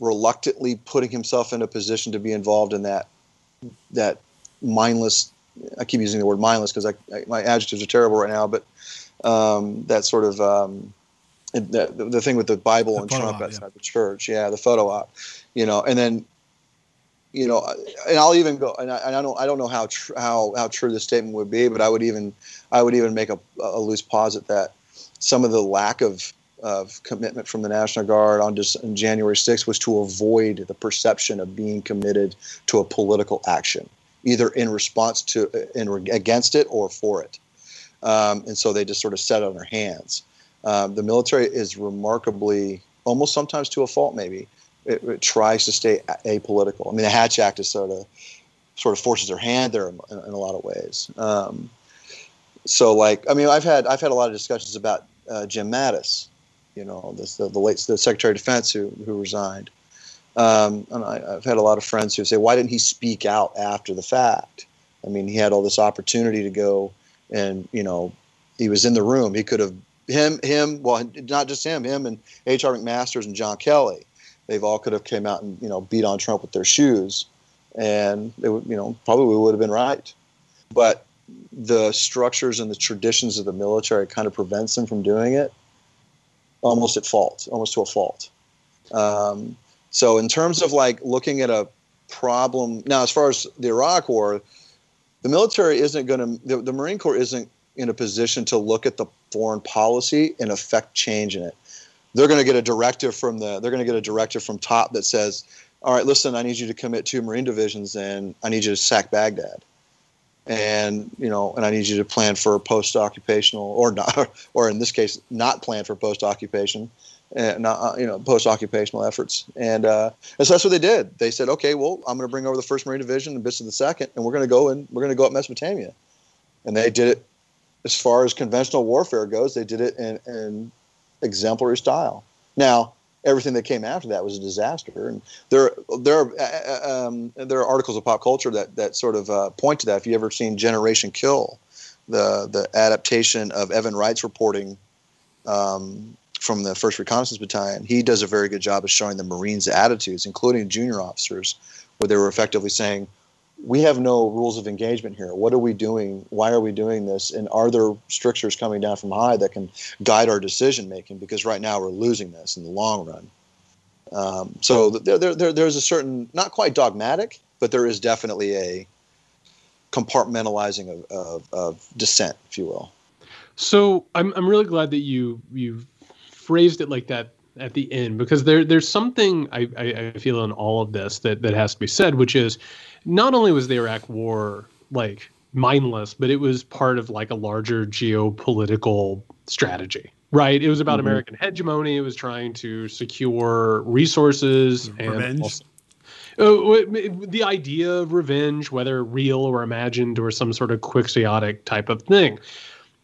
reluctantly putting himself in a position to be involved in that that mindless. I keep using the word mindless because I, I, my adjectives are terrible right now, but um, that sort of um, the, the thing with the Bible the and Trump outside yeah. the church, yeah, the photo op, you know, and then you know, and I'll even go, and I, and I don't, I don't know how tr- how how true this statement would be, but I would even, I would even make a, a loose posit that some of the lack of of commitment from the National Guard on, just, on January 6th was to avoid the perception of being committed to a political action, either in response to, in against it or for it. Um, and so they just sort of set on their hands. Um, the military is remarkably, almost sometimes to a fault, maybe, it, it, tries to stay apolitical. I mean, the Hatch Act is sort of sort of forces their hand there in, in, in a lot of ways. Um, so, like, I mean, I've had I've had a lot of discussions about uh, Jim Mattis, you know, the, the late the Secretary of Defense who who resigned. Um, and I, have had a lot of friends who say, why didn't he speak out after the fact? I mean, he had all this opportunity to go, and you know, he was in the room. He could have him him well, not just him, him and H.R. McMaster's and John Kelly. They've all could have came out and you know beat on Trump with their shoes, and they would you know probably would have been right, but the structures and the traditions of the military kind of prevents them from doing it almost at fault, almost to a fault. Um, so in terms of like looking at a problem now, as far as the Iraq War, the military isn't going to, the, the Marine Corps isn't in a position to look at the foreign policy and affect change in it. They're going to get a directive from the, they're going to get a directive from top that says, all right, listen, I need you to commit two Marine divisions and I need you to sack Baghdad and you know, and I need you to plan for post-occupational, or not, [laughs] or in this case, not plan for post-occupation, and not, uh, you know, post-occupational efforts. And, uh, and so that's what they did. They said, okay, well, I'm going to bring over the First Marine Division and bits of the Second, and we're going to go and we're going to go up Mesopotamia. And they did it as far as conventional warfare goes. They did it in, in exemplary style. Now, everything that came after that was a disaster. And there, there, are, uh, uh, um, there are articles of pop culture that that sort of uh, point to that. If you ever seen Generation Kill, the the adaptation of Evan Wright's reporting um, from the First Reconnaissance Battalion, he does a very good job of showing the Marines' attitudes, including junior officers, where they were effectively saying, we have no rules of engagement here. What are we doing? Why are we doing this? And are there strictures coming down from high that can guide our decision making? Because right now we're losing this in the long run. Um, so there, there, there, there's a certain, not quite dogmatic, but there is definitely a compartmentalizing of, of, of dissent, if you will.
So I'm, I'm really glad that you you phrased it like that at the end because there there's something I, I, I feel in all of this that, that has to be said, which is not only was the Iraq War like mindless, but it was part of like a larger geopolitical strategy. Right. It was about mm-hmm. American hegemony. It was trying to secure resources
Revenge. and also,
uh, the idea of revenge, whether real or imagined or some sort of quixotic type of thing.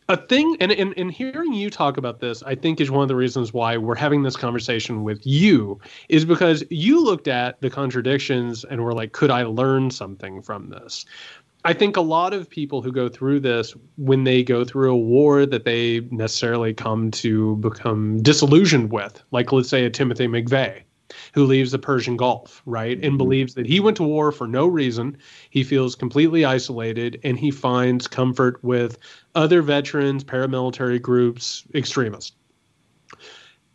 A thing and, and and hearing you talk about this i think is one of the reasons why we're having this conversation with you is because you looked at the contradictions and were like could i learn something from this? I think a lot of people who go through this when they go through a war that they necessarily come to become disillusioned with like let's say a timothy mcveigh who leaves the Persian Gulf, right? And mm-hmm. believes that he went to war for no reason. He feels completely isolated and he finds comfort with other veterans, paramilitary groups, extremists.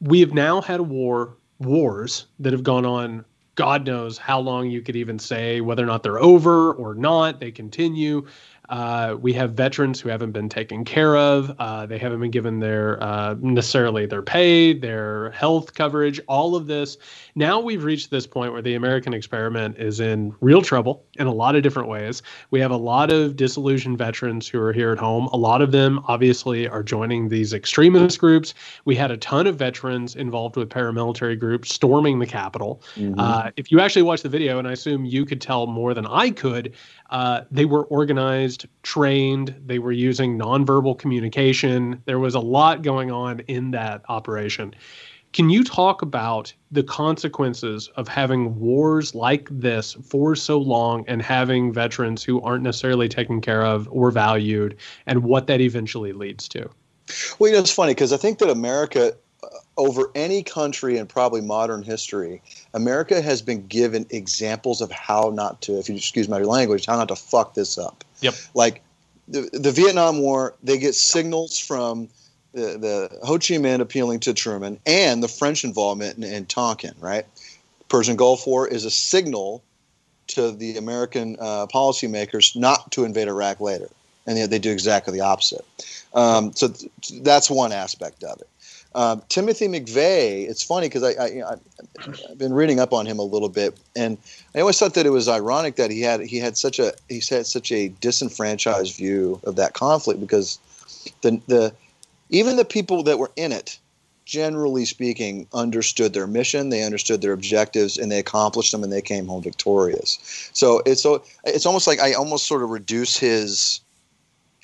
We have now had a war, wars that have gone on God knows how long you could even say whether or not they're over or not. They continue. Uh, we have veterans who haven't been taken care of. Uh, they haven't been given their uh, necessarily their pay, their health coverage, all of this. Now we've reached this point where the American experiment is in real trouble in a lot of different ways. We have a lot of disillusioned veterans who are here at home. A lot of them obviously are joining these extremist groups. We had a ton of veterans involved with paramilitary groups storming the Capitol. Mm-hmm. Uh, if you actually watch the video, and I assume you could tell more than I could, uh, they were organized, trained, they were using nonverbal communication. There was a lot going on in that operation. Can you talk about the consequences of having wars like this for so long and having veterans who aren't necessarily taken care of or valued and what that eventually leads to?
Well, you know, it's funny because I think that America uh, over any country in probably modern history, America has been given examples of how not to, if you excuse my language, how not to fuck this up.
Yep.
Like the, the Vietnam War, they get signals from the, the Ho Chi Minh appealing to Truman and the French involvement in, in Tonkin, right? Persian Gulf War is a signal to the American uh, policymakers not to invade Iraq later. And they, they do exactly the opposite. Um, so th- that's one aspect of it. Um, Timothy McVeigh, it's funny because I, I, have been reading up on him a little bit, and I always thought that it was ironic that he had he had such a he had such a disenfranchised view of that conflict because the the even the people that were in it, generally speaking, understood their mission, they understood their objectives, and they accomplished them, and they came home victorious. So it's so it's almost like I almost sort of reduce his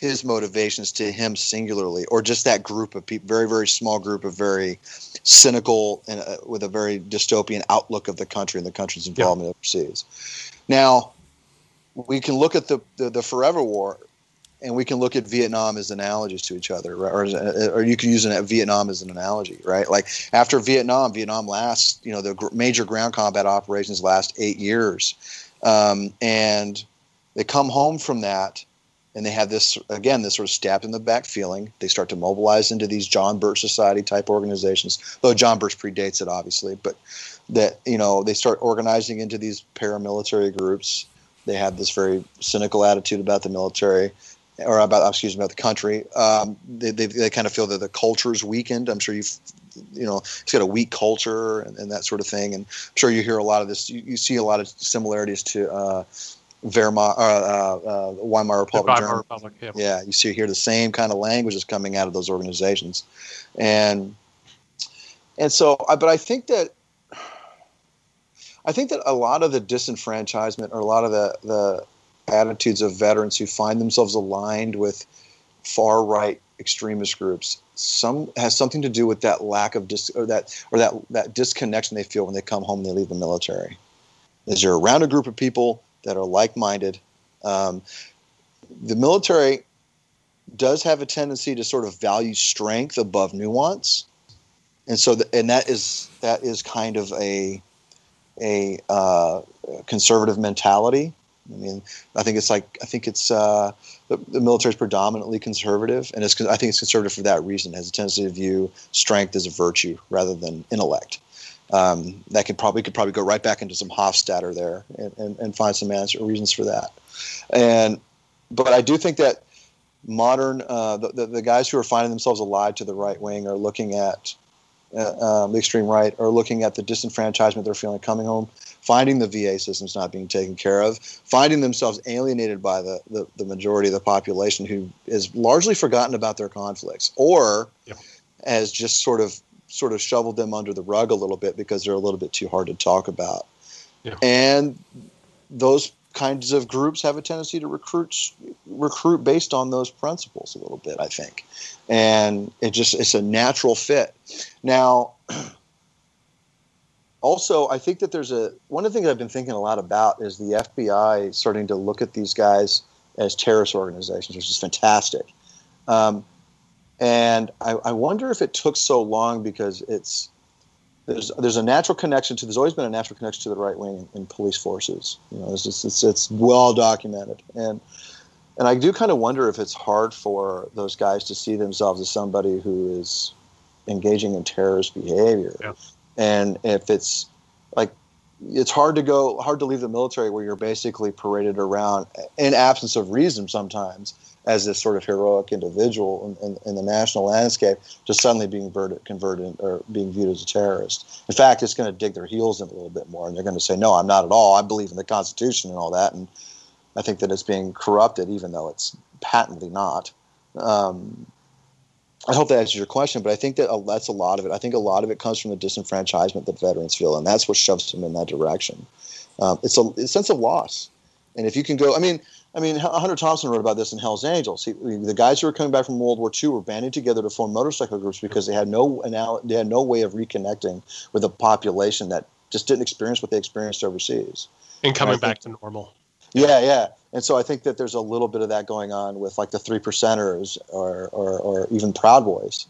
his motivations to him singularly, or just that group of people, very very small group of very cynical and uh, with a very dystopian outlook of the country and the country's involvement yeah. overseas. Now, we can look at the, the, the forever war, and we can look at Vietnam as analogies to each other, right? or or you can use an, Vietnam as an analogy, right? Like after Vietnam, Vietnam lasts, you know, the gr- major ground combat operations last eight years, um, and they come home from that and they have this again this sort of stabbed in the back feeling. They start to mobilize into these john birch society type organizations though john birch predates it obviously but that you know they start organizing into these paramilitary groups. They have this very cynical attitude about the military or about excuse me about the country. Um, they, they, they, kind of feel that the culture is weakened. I'm sure you've you know it's got a weak culture and, and, that sort of thing. And i'm sure you hear a lot of this. You, you see a lot of similarities to uh, Wehrmacht, uh, uh, uh, Weimar Republic.
Weimar Republic yeah.
yeah, you see here the same kind of language is coming out of those organizations, and and so, but I think that I think that a lot of the disenfranchisement or a lot of the the attitudes of veterans who find themselves aligned with far right extremist groups some has something to do with that lack of dis or that or that that disconnection they feel when they come home and they leave the military. Is you're around a group of people that are like minded. Um, the military does have a tendency to sort of value strength above nuance. And so, the, and that is that is kind of a a uh, conservative mentality. I mean, I think it's like I think it's uh, the, the military is predominantly conservative, and it's I think it's conservative for that reason. It has a tendency to view strength as a virtue rather than intellect um, that could probably could probably go right back into some Hofstadter there and, and, and find some reasons for that. And but I do think that modern uh, the, the, the, guys who are finding themselves allied to the right wing are looking at uh, um, the extreme right are looking at the disenfranchisement they're feeling coming home finding the va systems not being taken care of finding themselves alienated by the, the, the majority of the population who is largely forgotten about their conflicts or yeah. as just sort of sort of shoveled them under the rug a little bit because they're a little bit too hard to talk about. Yeah. And those kinds of groups have a tendency to recruit recruit based on those principles a little bit i think and it just it's a natural fit now [clears throat] also i think that there's a one of the things i've been thinking a lot about is the fbi starting to look at these guys as terrorist organizations which is fantastic um, and I, I wonder if it took so long because it's there's there's a natural connection to there's always been a natural connection to the right wing in, in police forces. You know, it's, just, it's it's well documented, and and I do kind of wonder if it's hard for those guys to see themselves as somebody who is engaging in terrorist behavior,
yeah.
and if it's like it's hard to go hard to leave the military where you're basically paraded around in absence of reason sometimes as this sort of heroic individual in, in, in, the national landscape to suddenly being converted, converted or being viewed as a terrorist. In fact, it's going to dig their heels in a little bit more, and they're going to say, "No, I'm not at all. I believe in the Constitution and all that." And I think that it's being corrupted, even though it's patently not. Um, I hope that answers your question, but I think that that's a lot of it. I think a lot of it comes from the disenfranchisement that veterans feel, and that's what shoves them in that direction. Um, it's a, a sense of loss, and if you can go, I mean, I mean, Hunter Thompson wrote about this in Hell's Angels. He, the guys who were coming back from World War II were banding together to form motorcycle groups because they had no they had no way of reconnecting with a population that just didn't experience what they experienced overseas.
And coming and back think, to normal.
Yeah, yeah. And so I think that there's a little bit of that going on with like the three percenters or, or, or even Proud Boys.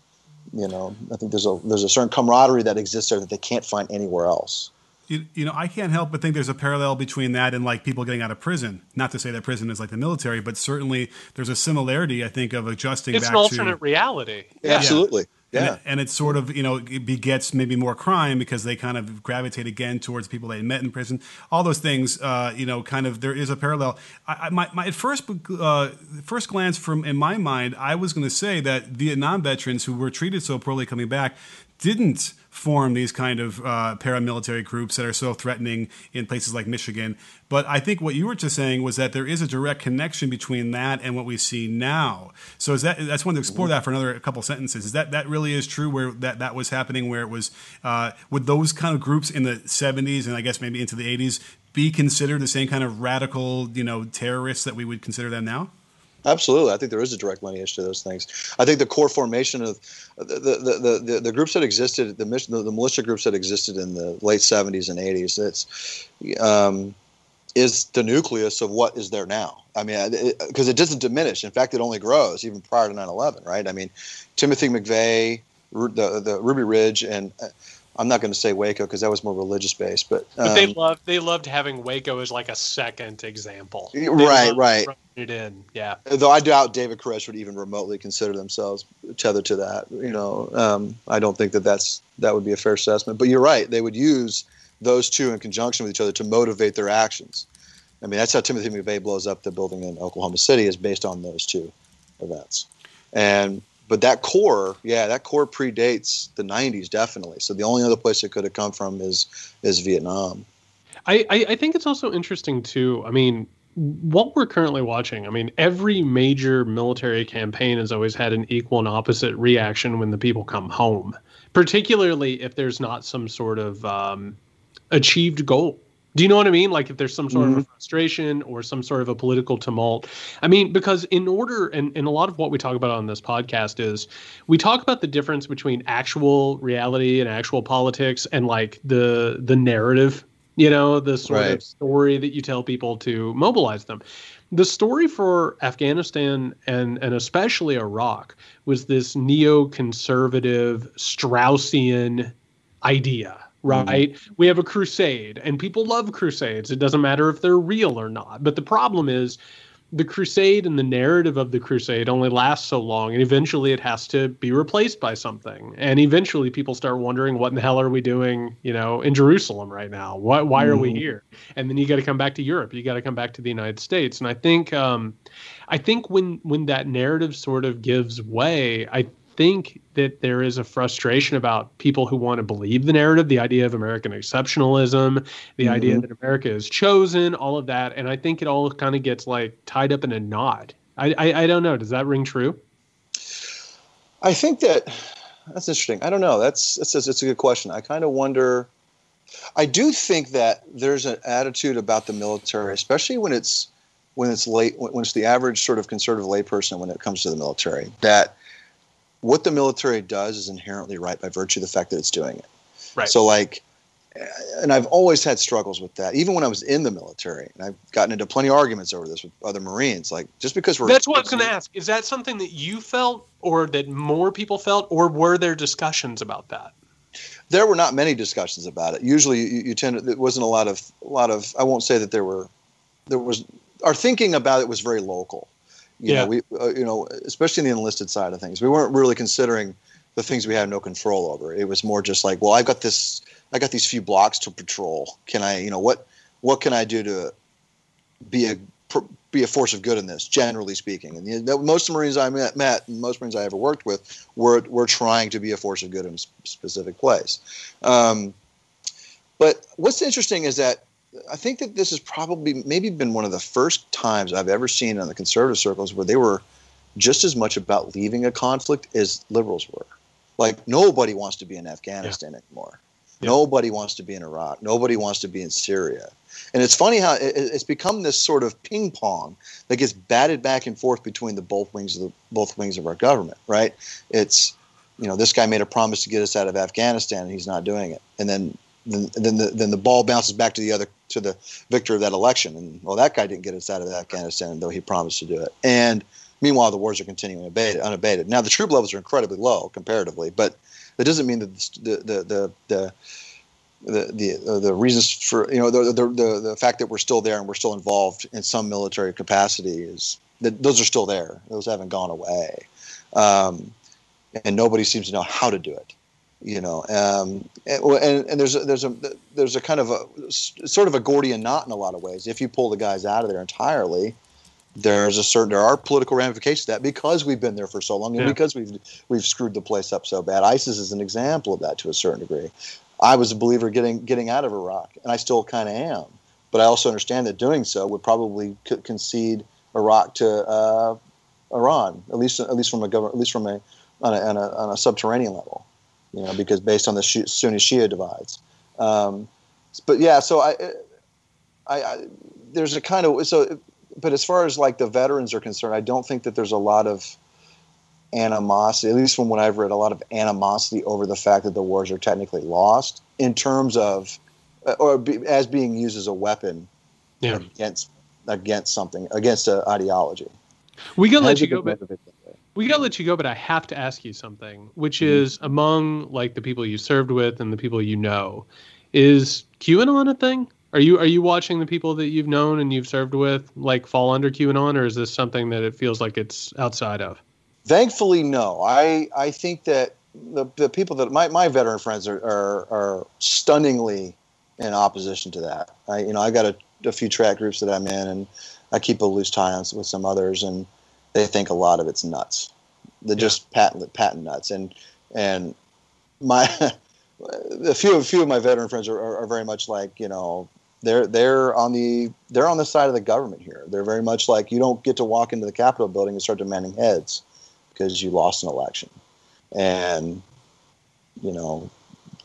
You know, I think there's a there's a certain camaraderie that exists there that they can't find anywhere else
you, you know, I can't help but think there's a parallel between that and like people getting out of prison. Not to say that prison is like the military, but certainly there's a similarity. I think of adjusting.
Back to it's
back
an alternate
to,
reality.
Yeah. Absolutely.
Yeah. And, and it sort of, you know, it begets maybe more crime because they kind of gravitate again towards people they met in prison. All those things, uh, you know, kind of, there is a parallel. I, I my, my, at first, uh, first glance from, in my mind, I was going to say that Vietnam veterans who were treated so poorly coming back didn't form these kind of uh, paramilitary groups that are so threatening in places like Michigan. But I think what you were just saying was that there is a direct connection between that and what we see now. So is that I just wanted to explore that for another couple sentences. Is that that really is true where that that was happening? Where it was uh, would those kind of groups in the 70s and I guess maybe into the 80s be considered the same kind of radical you know terrorists that we would consider them now?
Absolutely, I think there is a direct lineage to those things. I think the core formation of the the, the, the, groups that existed, the, the, the militia groups that existed in the late '70s and '80s, it's um, is the nucleus of what is there now. I mean, because it, it, doesn't diminish. In fact, it only grows even prior to 9/11. Right? I mean, Timothy McVeigh, the the Ruby Ridge, and uh, I'm not going to say Waco because that was more religious based, but,
um, but they um, loved they loved having Waco as like a second example.
They right, right.
It in, yeah.
Though I doubt David Koresh would even remotely consider themselves tethered to that. You know, um, I don't think that that's that would be a fair assessment. But you're right; they would use those two in conjunction with each other to motivate their actions. I mean, that's how Timothy McVeigh blows up the building in Oklahoma City is based on those two events. And but that core, yeah, that core predates the '90s definitely. So the only other place it could have come from is is Vietnam.
I, I, I think it's also interesting too. I mean, what we're currently watching, I mean, every major military campaign has always had an equal and opposite reaction when the people come home, particularly if there's not some sort of um, achieved goal. Do you know what I mean? Like if there's some sort mm-hmm. of frustration or some sort of a political tumult. I mean, because in order, and, and a lot of what we talk about on this podcast is we talk about the difference between actual reality and actual politics and like the the narrative, you know, the sort right. of story that you tell people to mobilize them. The story for Afghanistan and and especially Iraq was this neoconservative Straussian idea right? Mm-hmm. We have a crusade, and people love crusades. It doesn't matter if they're real or not. But the problem is the crusade and the narrative of the crusade only lasts so long, and eventually it has to be replaced by something. And eventually people start wondering, what in the hell are we doing, you know, in Jerusalem right now? Why, why are we mm-hmm. here? And then you got to come back to Europe. You got to come back to the United States. And I think, um, I think when when that narrative sort of gives way, I think that there is a frustration about people who want to believe the narrative, the idea of American exceptionalism, the mm-hmm. idea that America is chosen, all of that, and I think it all kind of gets like tied up in a knot. I, I, I don't know. Does that ring true?
I think that that's interesting. I don't know. That's that's, that's a good question. I kind of wonder I do think that there's an attitude about the military, especially when it's when it's late when it's the average sort of conservative layperson when it comes to the military, that what the military does is inherently right by virtue of the fact that it's doing it.
Right.
So like and I've always had struggles with that, even when I was in the military. And I've gotten into plenty of arguments over this with other Marines. Like, just because we're.
That's what I was going to ask. Is that something that you felt, or that more people felt, or were there discussions about that?
There were not many discussions about it. Usually, you, you tend to, it wasn't a lot of, a lot of, I won't say that there were, there was, our thinking about it was very local. You
yeah.
know, we, uh, you know, especially in the enlisted side of things, we weren't really considering the things we had no control over. It was more just like, well, I've got this I got these few blocks to patrol. Can I, you know, what what can I do to be a be a force of good in this, generally speaking? And you know, most of the Marines I met, met, and most Marines I ever worked with, were were trying to be a force of good in a specific place. Um, but what's interesting is that I think that this has probably maybe been one of the first times I've ever seen in the conservative circles where they were just as much about leaving a conflict as liberals were. Like nobody wants to be in Afghanistan yeah. anymore. Yeah. Nobody wants to be in Iraq. Nobody wants to be in Syria. And it's funny how it's become this sort of ping pong that gets batted back and forth between the both wings of the both wings of our government. Right? It's you know this guy made a promise to get us out of Afghanistan and he's not doing it. And then then the, then the ball bounces back to the other to the victor of that election. And well, that guy didn't get us out of Afghanistan though he promised to do it. And meanwhile, the wars are continuing unabated. unabated. Now the troop levels are incredibly low comparatively, but that doesn't mean that the the the, the the the, the reasons for you know the, the, the the fact that we're still there and we're still involved in some military capacity is that those are still there. Those haven't gone away, um, and nobody seems to know how to do it. You know, um, and, and there's a, there's a there's a kind of a sort of a Gordian knot in a lot of ways. If you pull the guys out of there entirely, there's a certain there are political ramifications to that because we've been there for so long and yeah. because we've we've screwed the place up so bad. ISIS is an example of that to a certain degree. I was a believer getting getting out of Iraq, and I still kind of am. But I also understand that doing so would probably concede Iraq to uh, Iran, at least at least from a government, at least from a on a, on a, on a subterranean level, you know, because based on the Sunni Shia divides. Um, but yeah, so I, I, I, there's a kind of so but as far as like the veterans are concerned, I don't think that there's a lot of animosity, at least from what I've read, a lot of animosity over the fact that the wars are technically lost in terms of, uh, or be, as being used as a weapon yeah. against against something, against an ideology.
We gotta let you go, but we gotta let you go. But I have to ask you something, which mm-hmm. is among like the people you served with and the people you know, is QAnon a thing? Are you are you watching the people that you've known and you've served with like fall under QAnon, or is this something that it feels like it's outside of?
Thankfully, no. I I think that the, the people that my, my veteran friends are, are, are stunningly in opposition to that. I you know I got a, a few track groups that I'm in, and I keep a loose tie on with some others, and they think a lot of it's nuts. They're yeah. just patent patent nuts, and and my [laughs] a few a few of my veteran friends are, are, are very much like you know they're they're on the they're on the side of the government here. They're very much like you don't get to walk into the Capitol building and start demanding heads because you lost an election, and you know.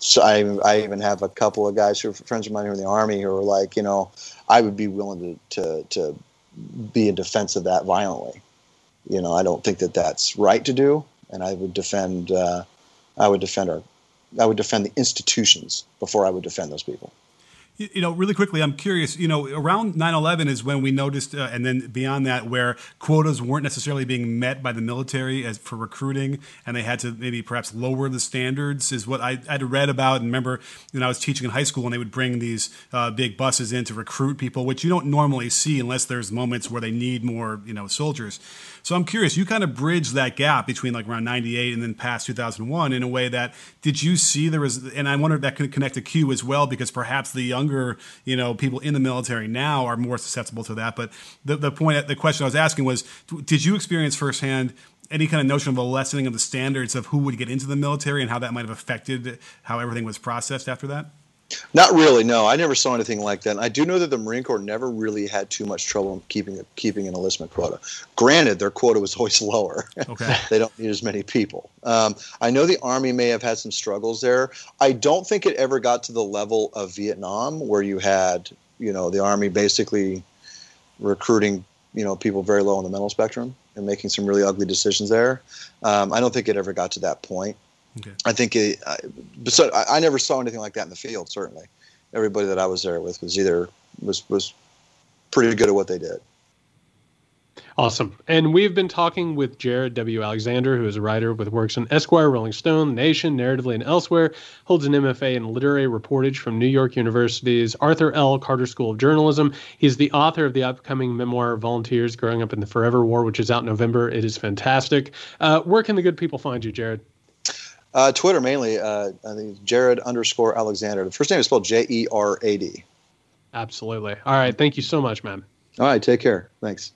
So I, I even have a couple of guys who are friends of mine who are in the army who are like, you know, I would be willing to, to, to be in defense of that violently. You know, I don't think that that's right to do, and I would defend, uh, I would defend our, I would defend the institutions before I would defend those people.
You know, really quickly, I'm curious. You know, around 9 11 is when we noticed, uh, and then beyond that, where quotas weren't necessarily being met by the military as for recruiting, and they had to maybe perhaps lower the standards, is what I, would read about. And remember, when I was teaching in high school, and they would bring these uh, big buses in to recruit people, which you don't normally see unless there's moments where they need more, you know, soldiers. So I'm curious, you kind of bridged that gap between like around 98 and then past 2001 in a way that did you see there was, and I wonder if that could connect to Q as well, because perhaps the younger, you know, people in the military now are more susceptible to that. But the, the point, the question I was asking was, did you experience firsthand any kind of notion of a lessening of the standards of who would get into the military and how that might have affected how everything was processed after that?
Not really. No, I never saw anything like that. And I do know that the Marine Corps never really had too much trouble keeping keeping an enlistment quota. Granted, their quota was [laughs] always lower.
Okay. [laughs]
they don't need as many people. Um, I know the Army may have had some struggles there. I don't think it ever got to the level of Vietnam, where you had you know the Army basically recruiting you know people very low on the mental spectrum and making some really ugly decisions there. Um, I don't think it ever got to that point.
Okay.
I think it, I, so I, I never saw anything like that in the field. Certainly, everybody that I was there with was either was was pretty good at what they did.
Awesome. And we've been talking with Jerad W. Alexander, who is a writer with works on Esquire, Rolling Stone, The Nation, Narratively, and elsewhere. Holds an MFA in literary reportage from New York University's Arthur L. Carter School of Journalism. He's the author of the upcoming memoir Volunteers Growing Up in the Forever War, which is out in November. It is fantastic. Uh, where can the good people find you, Jerad?
Uh, Twitter mainly. Uh, I think Jerad underscore Alexander. The first name is spelled J E R A D.
Absolutely. All right. Thank you so much, man.
All right. Take care. Thanks.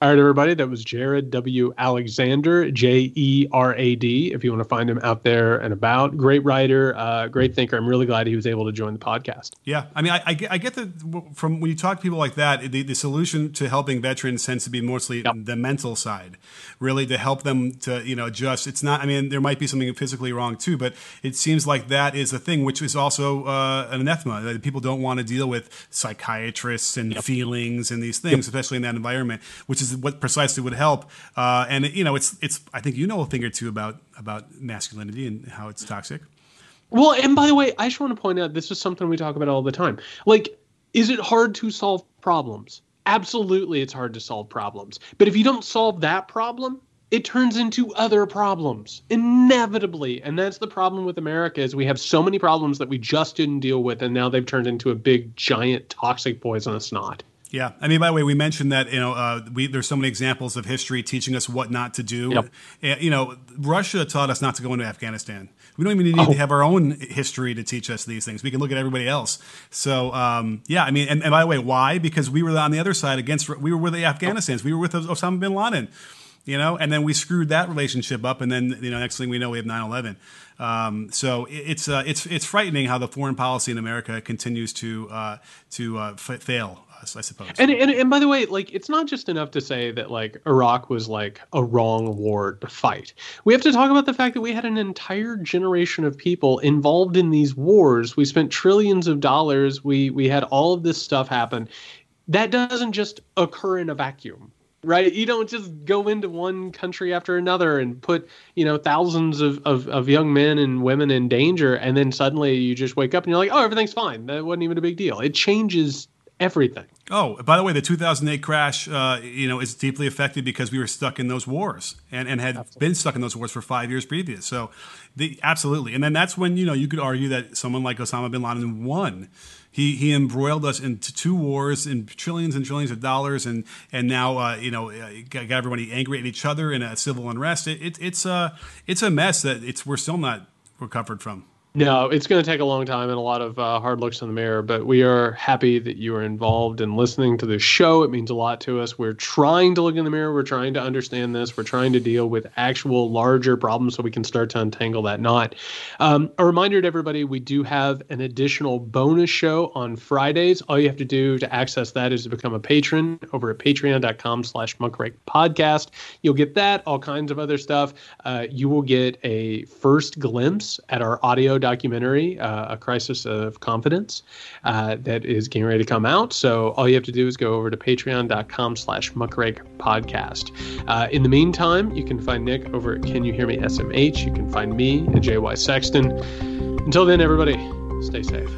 All right, everybody. That was Jerad W. Alexander, J E R A D. If you want to find him out there and about, great writer, uh, great thinker. I'm really glad he was able to join the podcast.
Yeah, I mean, I, I, get, I get that from when you talk to people like that, the, the solution to helping veterans tends to be mostly
Yep.
the mental side, really to help them to you know adjust. It's not. I mean, there might be something physically wrong too, but it seems like that is a thing, which is also uh, an anathema that people don't want to deal with psychiatrists and feelings and these things, especially in that environment, which is what precisely would help. Uh, and you know, it's it's. I think you know a thing or two about about masculinity and how it's toxic.
Well, and by the way, I just want to point out this is something we talk about all the time. Like, is it hard to solve problems? Absolutely, it's hard to solve problems. But if you don't solve that problem, it turns into other problems inevitably and that's the problem with america is we have so many problems that we just didn't deal with and now they've turned into a big giant toxic poisonous knot
Yeah, I mean, by the way, we mentioned that you know uh, we there's so many examples of history teaching us what not to do.
Yep.
Uh, you know, Russia taught us not to go into Afghanistan. We don't even need
Oh.
to have our own history to teach us these things. We can look at everybody else. So um, yeah, I mean, and, and by the way, why? Because we were on the other side against. We were with the Afghanistans. We were with Osama bin Laden. You know, and then we screwed that relationship up, and then you know, next thing we know, we have 9/11. Um, so it- it's uh, it's it's frightening how the foreign policy in America continues to uh, to uh, f- fail us, I suppose.
And, and and by the way, like it's not just enough to say that like Iraq was like a wrong war to fight. We have to talk about the fact that we had an entire generation of people involved in these wars. We spent trillions of dollars. We we had all of this stuff happen. That doesn't just occur in a vacuum. Right, you don't just go into one country after another and put you know thousands of, of, of young men and women in danger, and then suddenly you just wake up and you're like, oh, everything's fine. That wasn't even a big deal. It changes everything.
Oh, by the way, the 2008 crash, uh, you know, is deeply affected because we were stuck in those wars and, and had been stuck in those wars for five years previous. So, the, absolutely. And then that's when, you know, you could argue that someone like Osama bin Laden won. He, he embroiled us into two wars and trillions and trillions of dollars, and and now uh, you know uh, got, everybody angry at each other in a civil unrest. It, it, it's a it's a mess that it's we're still not recovered from.
No, it's going to take a long time and a lot of uh, hard looks in the mirror, but we are happy that you are involved in listening to this show. It means a lot to us. We're trying to look in the mirror. We're trying to understand this. We're trying to deal with actual larger problems so we can start to untangle that knot. Um, a reminder to everybody we do have an additional bonus show on Fridays. All you have to do to access that is to become a patron over at patreon.com slash podcast. You'll get that, all kinds of other stuff. Uh, you will get a first glimpse at our audio documentary, uh, A Crisis of Confidence, uh, that is getting ready to come out. So all you have to do is go over to patreon.com slash podcast. Uh, in the meantime, you can find Nick over at Can You Hear Me SMH. You can find me at JY Sexton. Until then, everybody, stay safe.